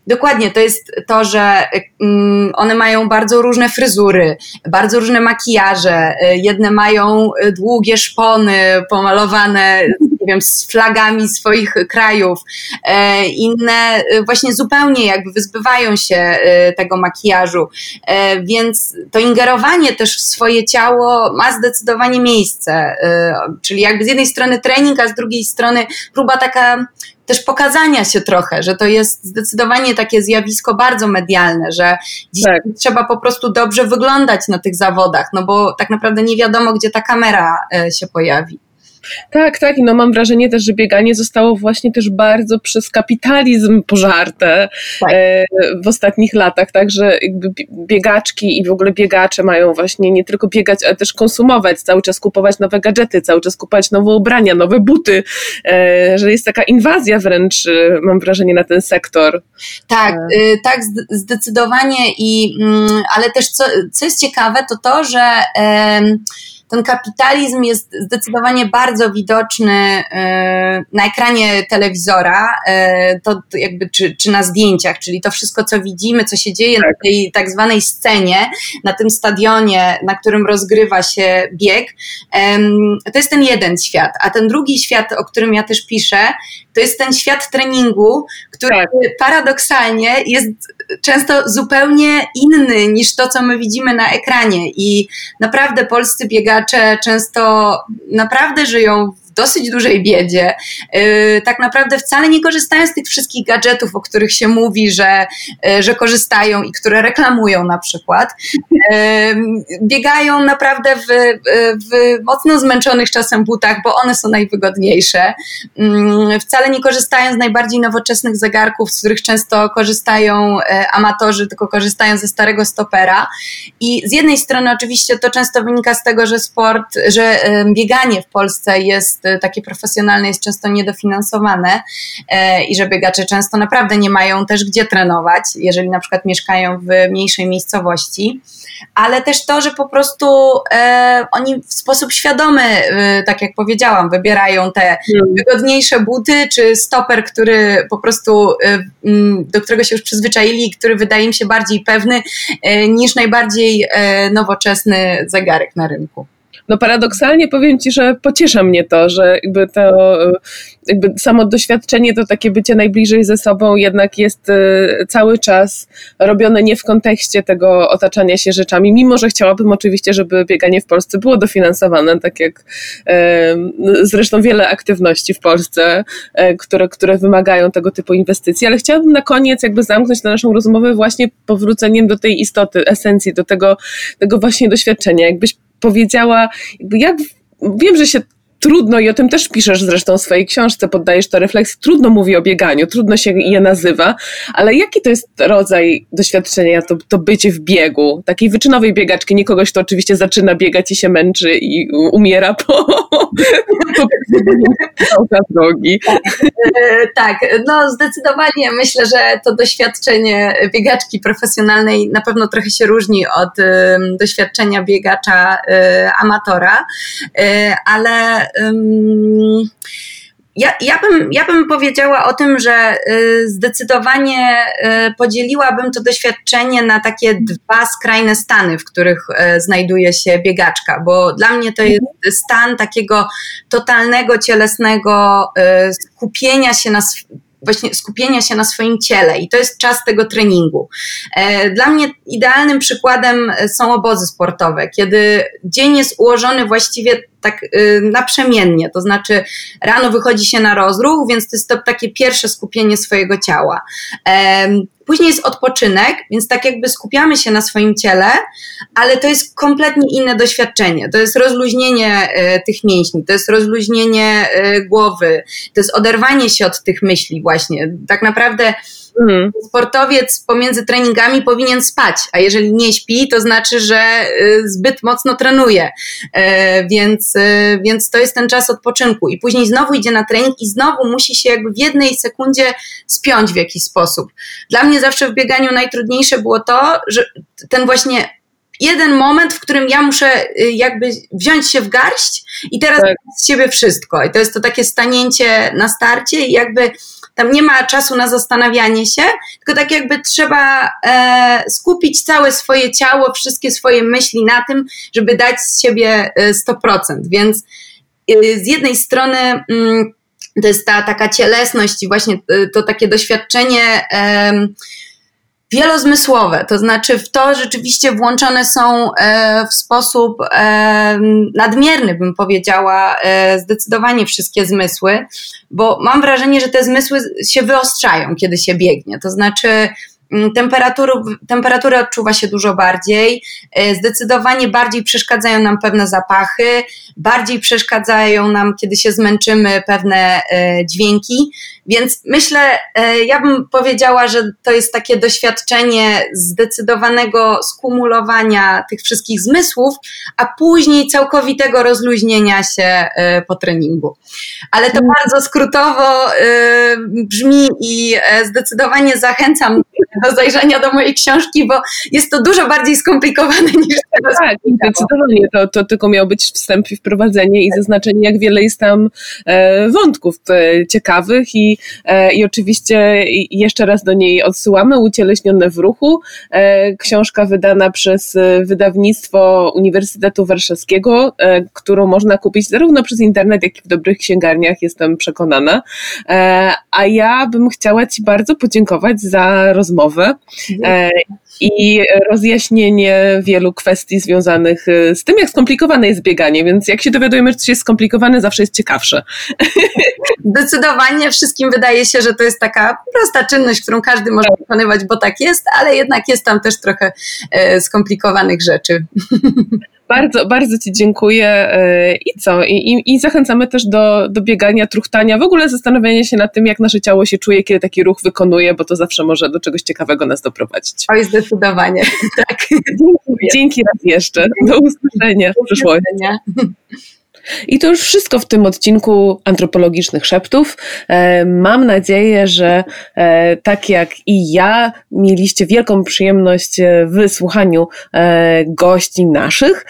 dokładnie, to jest to, że um, one mają bardzo różne fryzury, bardzo różne makijaże. Jedne mają długie szpony pomalowane nie wiem, z flagami swoich krajów. E, inne właśnie zupełnie jakby wyzbywają się tego makijażu. E, więc to ingerowanie też w swoje ciało ma zdecydowanie miejsce. Czyli jakby z jednej strony trening, a z drugiej strony próba taka też pokazania się trochę, że to jest zdecydowanie takie zjawisko bardzo medialne, że dzisiaj tak. trzeba po prostu dobrze wyglądać na tych zawodach, no bo tak naprawdę nie wiadomo, gdzie ta kamera e, się pojawi. Tak, tak. No mam wrażenie też, że bieganie zostało właśnie też bardzo przez kapitalizm pożarte tak. E, w ostatnich latach, tak, że jakby biegaczki i w ogóle biegacze mają właśnie nie tylko biegać, ale też konsumować, cały czas kupować nowe gadżety, cały czas kupować nowe ubrania, nowe buty, e, że jest taka inwazja wręcz, e, mam wrażenie, na ten sektor. Tak, tak, zdecydowanie i, mm, ale też co, co jest ciekawe, to to, że ten kapitalizm jest zdecydowanie bardzo widoczny e, na ekranie telewizora, e, to jakby, czy, czy na zdjęciach, czyli to wszystko, co widzimy, co się dzieje tak. na tej tak zwanej scenie, na tym stadionie, na którym rozgrywa się bieg, to jest ten jeden świat, a ten drugi świat, o którym ja też piszę, to jest ten świat treningu, który tak. paradoksalnie jest często zupełnie inny niż to, co my widzimy na ekranie. I naprawdę polscy biegacze często naprawdę żyją dosyć dużej biedzie, y, tak naprawdę wcale nie korzystają z tych wszystkich gadżetów, o których się mówi, że, y, że korzystają i które reklamują na przykład. Y, biegają naprawdę w, w mocno zmęczonych czasem butach, bo one są najwygodniejsze. Wcale nie korzystają z najbardziej nowoczesnych zegarków, z których często korzystają amatorzy, tylko korzystają ze starego stopera. I z jednej strony oczywiście to często wynika z tego, że sport, że bieganie w Polsce jest takie profesjonalne jest często niedofinansowane e, i że biegacze często naprawdę nie mają też gdzie trenować, jeżeli na przykład mieszkają w mniejszej miejscowości, ale też to, że po prostu e, oni w sposób świadomy, e, tak jak powiedziałam, wybierają te hmm. wygodniejsze buty, czy stoper, który po prostu do którego się już przyzwyczaili, który wydaje im się bardziej pewny niż najbardziej nowoczesny zegarek na rynku no paradoksalnie powiem Ci, że pociesza mnie to, że jakby to jakby samo doświadczenie, to takie bycie najbliżej ze sobą jednak jest y, cały czas robione nie w kontekście tego otaczania się rzeczami, mimo że chciałabym oczywiście, żeby bieganie w Polsce było dofinansowane, tak jak zresztą wiele aktywności w Polsce, e, które, które wymagają tego typu inwestycji, ale chciałabym na koniec jakby zamknąć tę naszą rozmowę właśnie powróceniem do tej istoty, esencji, do tego, tego właśnie doświadczenia. Jakbyś powiedziała, jak wiem, że się trudno, i o tym też piszesz zresztą w swojej książce, poddajesz to refleksji, trudno mówi o bieganiu, trudno się je nazywa, ale jaki to jest rodzaj doświadczenia, to, to bycie w biegu, takiej wyczynowej biegaczki, nie kogoś, kto oczywiście zaczyna biegać i się męczy i umiera po, po drogi. Tak, e, tak, no zdecydowanie myślę, że to doświadczenie biegaczki profesjonalnej na pewno trochę się różni od doświadczenia biegacza e, amatora, e, ale ja, ja, bym, ja bym powiedziała o tym, że y, zdecydowanie y, podzieliłabym to doświadczenie na takie dwa skrajne stany, w których y, znajduje się biegaczka, bo dla mnie to jest stan takiego totalnego cielesnego skupienia się na właśnie skupienia się na swoim ciele i to jest czas tego treningu. E, dla mnie idealnym przykładem są obozy sportowe, kiedy dzień jest ułożony właściwie tak y, naprzemiennie, to znaczy rano wychodzi się na rozruch, więc to jest to takie pierwsze skupienie swojego ciała. Później jest odpoczynek, więc tak jakby skupiamy się na swoim ciele, ale to jest kompletnie inne doświadczenie. To jest rozluźnienie y, tych mięśni, to jest rozluźnienie y, głowy, to jest oderwanie się od tych myśli właśnie. Tak naprawdę Mm. Sportowiec pomiędzy treningami powinien spać, a jeżeli nie śpi, to znaczy, że y, zbyt mocno trenuje. E, więc, y, więc to jest ten czas odpoczynku. I później znowu idzie na trening i znowu musi się jakby w jednej sekundzie spiąć w jakiś sposób. Dla mnie zawsze w bieganiu najtrudniejsze było to, że ten właśnie jeden moment, w którym ja muszę y, jakby wziąć się w garść i teraz tak. z siebie wszystko. I to jest to takie stanięcie na starcie i jakby tam nie ma czasu na zastanawianie się, tylko tak jakby trzeba e, skupić całe swoje ciało, wszystkie swoje myśli na tym, żeby dać z siebie 100%. E, Więc e, z jednej strony mm, to jest ta taka cielesność i właśnie e, to takie doświadczenie wielozmysłowe, to znaczy w to rzeczywiście włączone są e, w sposób e, nadmierny, bym powiedziała, e, zdecydowanie wszystkie zmysły, bo mam wrażenie, że te zmysły się wyostrzają, kiedy się biegnie. To znaczy, temperatury, temperatury odczuwa się dużo bardziej, e, zdecydowanie bardziej przeszkadzają nam pewne zapachy, bardziej przeszkadzają nam, kiedy się zmęczymy, pewne e, dźwięki. Więc myślę, e, ja bym powiedziała, że to jest takie doświadczenie zdecydowanego skumulowania tych wszystkich zmysłów, a później całkowitego rozluźnienia się po treningu. Ale to mm. bardzo skrótowo brzmi i zdecydowanie zachęcam do zajrzenia do mojej książki, bo jest to dużo bardziej skomplikowane niż teraz. Tak, zdecydowanie. To, to tylko miał być wstęp i wprowadzenie i zaznaczenie, jak wiele jest tam e, wątków e, ciekawych i, e, i oczywiście jeszcze raz do niej odsyłamy. Ucieleśnione w ruchu. Książka wydana przez wydawnictwo Uniwersytetu Warszawskiego, którą można kupić zarówno przez internet, jak i w dobrych księgarniach, jestem przekonana. a ja bym chciała Ci bardzo podziękować za rozmowę rozmowę e, i rozjaśnienie wielu kwestii związanych e, z tym, jak skomplikowane jest bieganie, więc jak się dowiadujemy, że coś jest skomplikowane, zawsze jest ciekawsze. Zdecydowanie wszystkim wydaje się, że to jest taka prosta czynność, którą każdy może tak. wykonywać, bo tak jest, ale jednak jest tam też trochę e, skomplikowanych rzeczy. Bardzo, bardzo Ci dziękuję e, i co? I, i, i, zachęcamy też do, do biegania, truchtania, w ogóle zastanawiania się nad tym, jak nasze ciało się czuje, kiedy taki ruch wykonuje, bo to zawsze może do czegoś ciekawego nas doprowadzić. Oj, zdecydowanie, tak. Dzięki, dzięki raz jeszcze. Do usłyszenia w przyszłości. I to już wszystko w tym odcinku antropologicznych szeptów. E, mam nadzieję, że e, tak jak i ja mieliście wielką przyjemność e, w gości naszych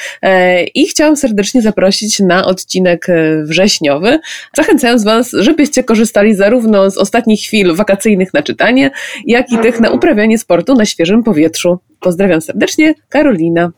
i chciałam serdecznie zaprosić na odcinek wrześniowy, zachęcając Was, żebyście korzystali zarówno z ostatnich chwil wakacyjnych na czytanie, jak i tych na uprawianie sportu na świeżym powietrzu. Pozdrawiam serdecznie, Karolina.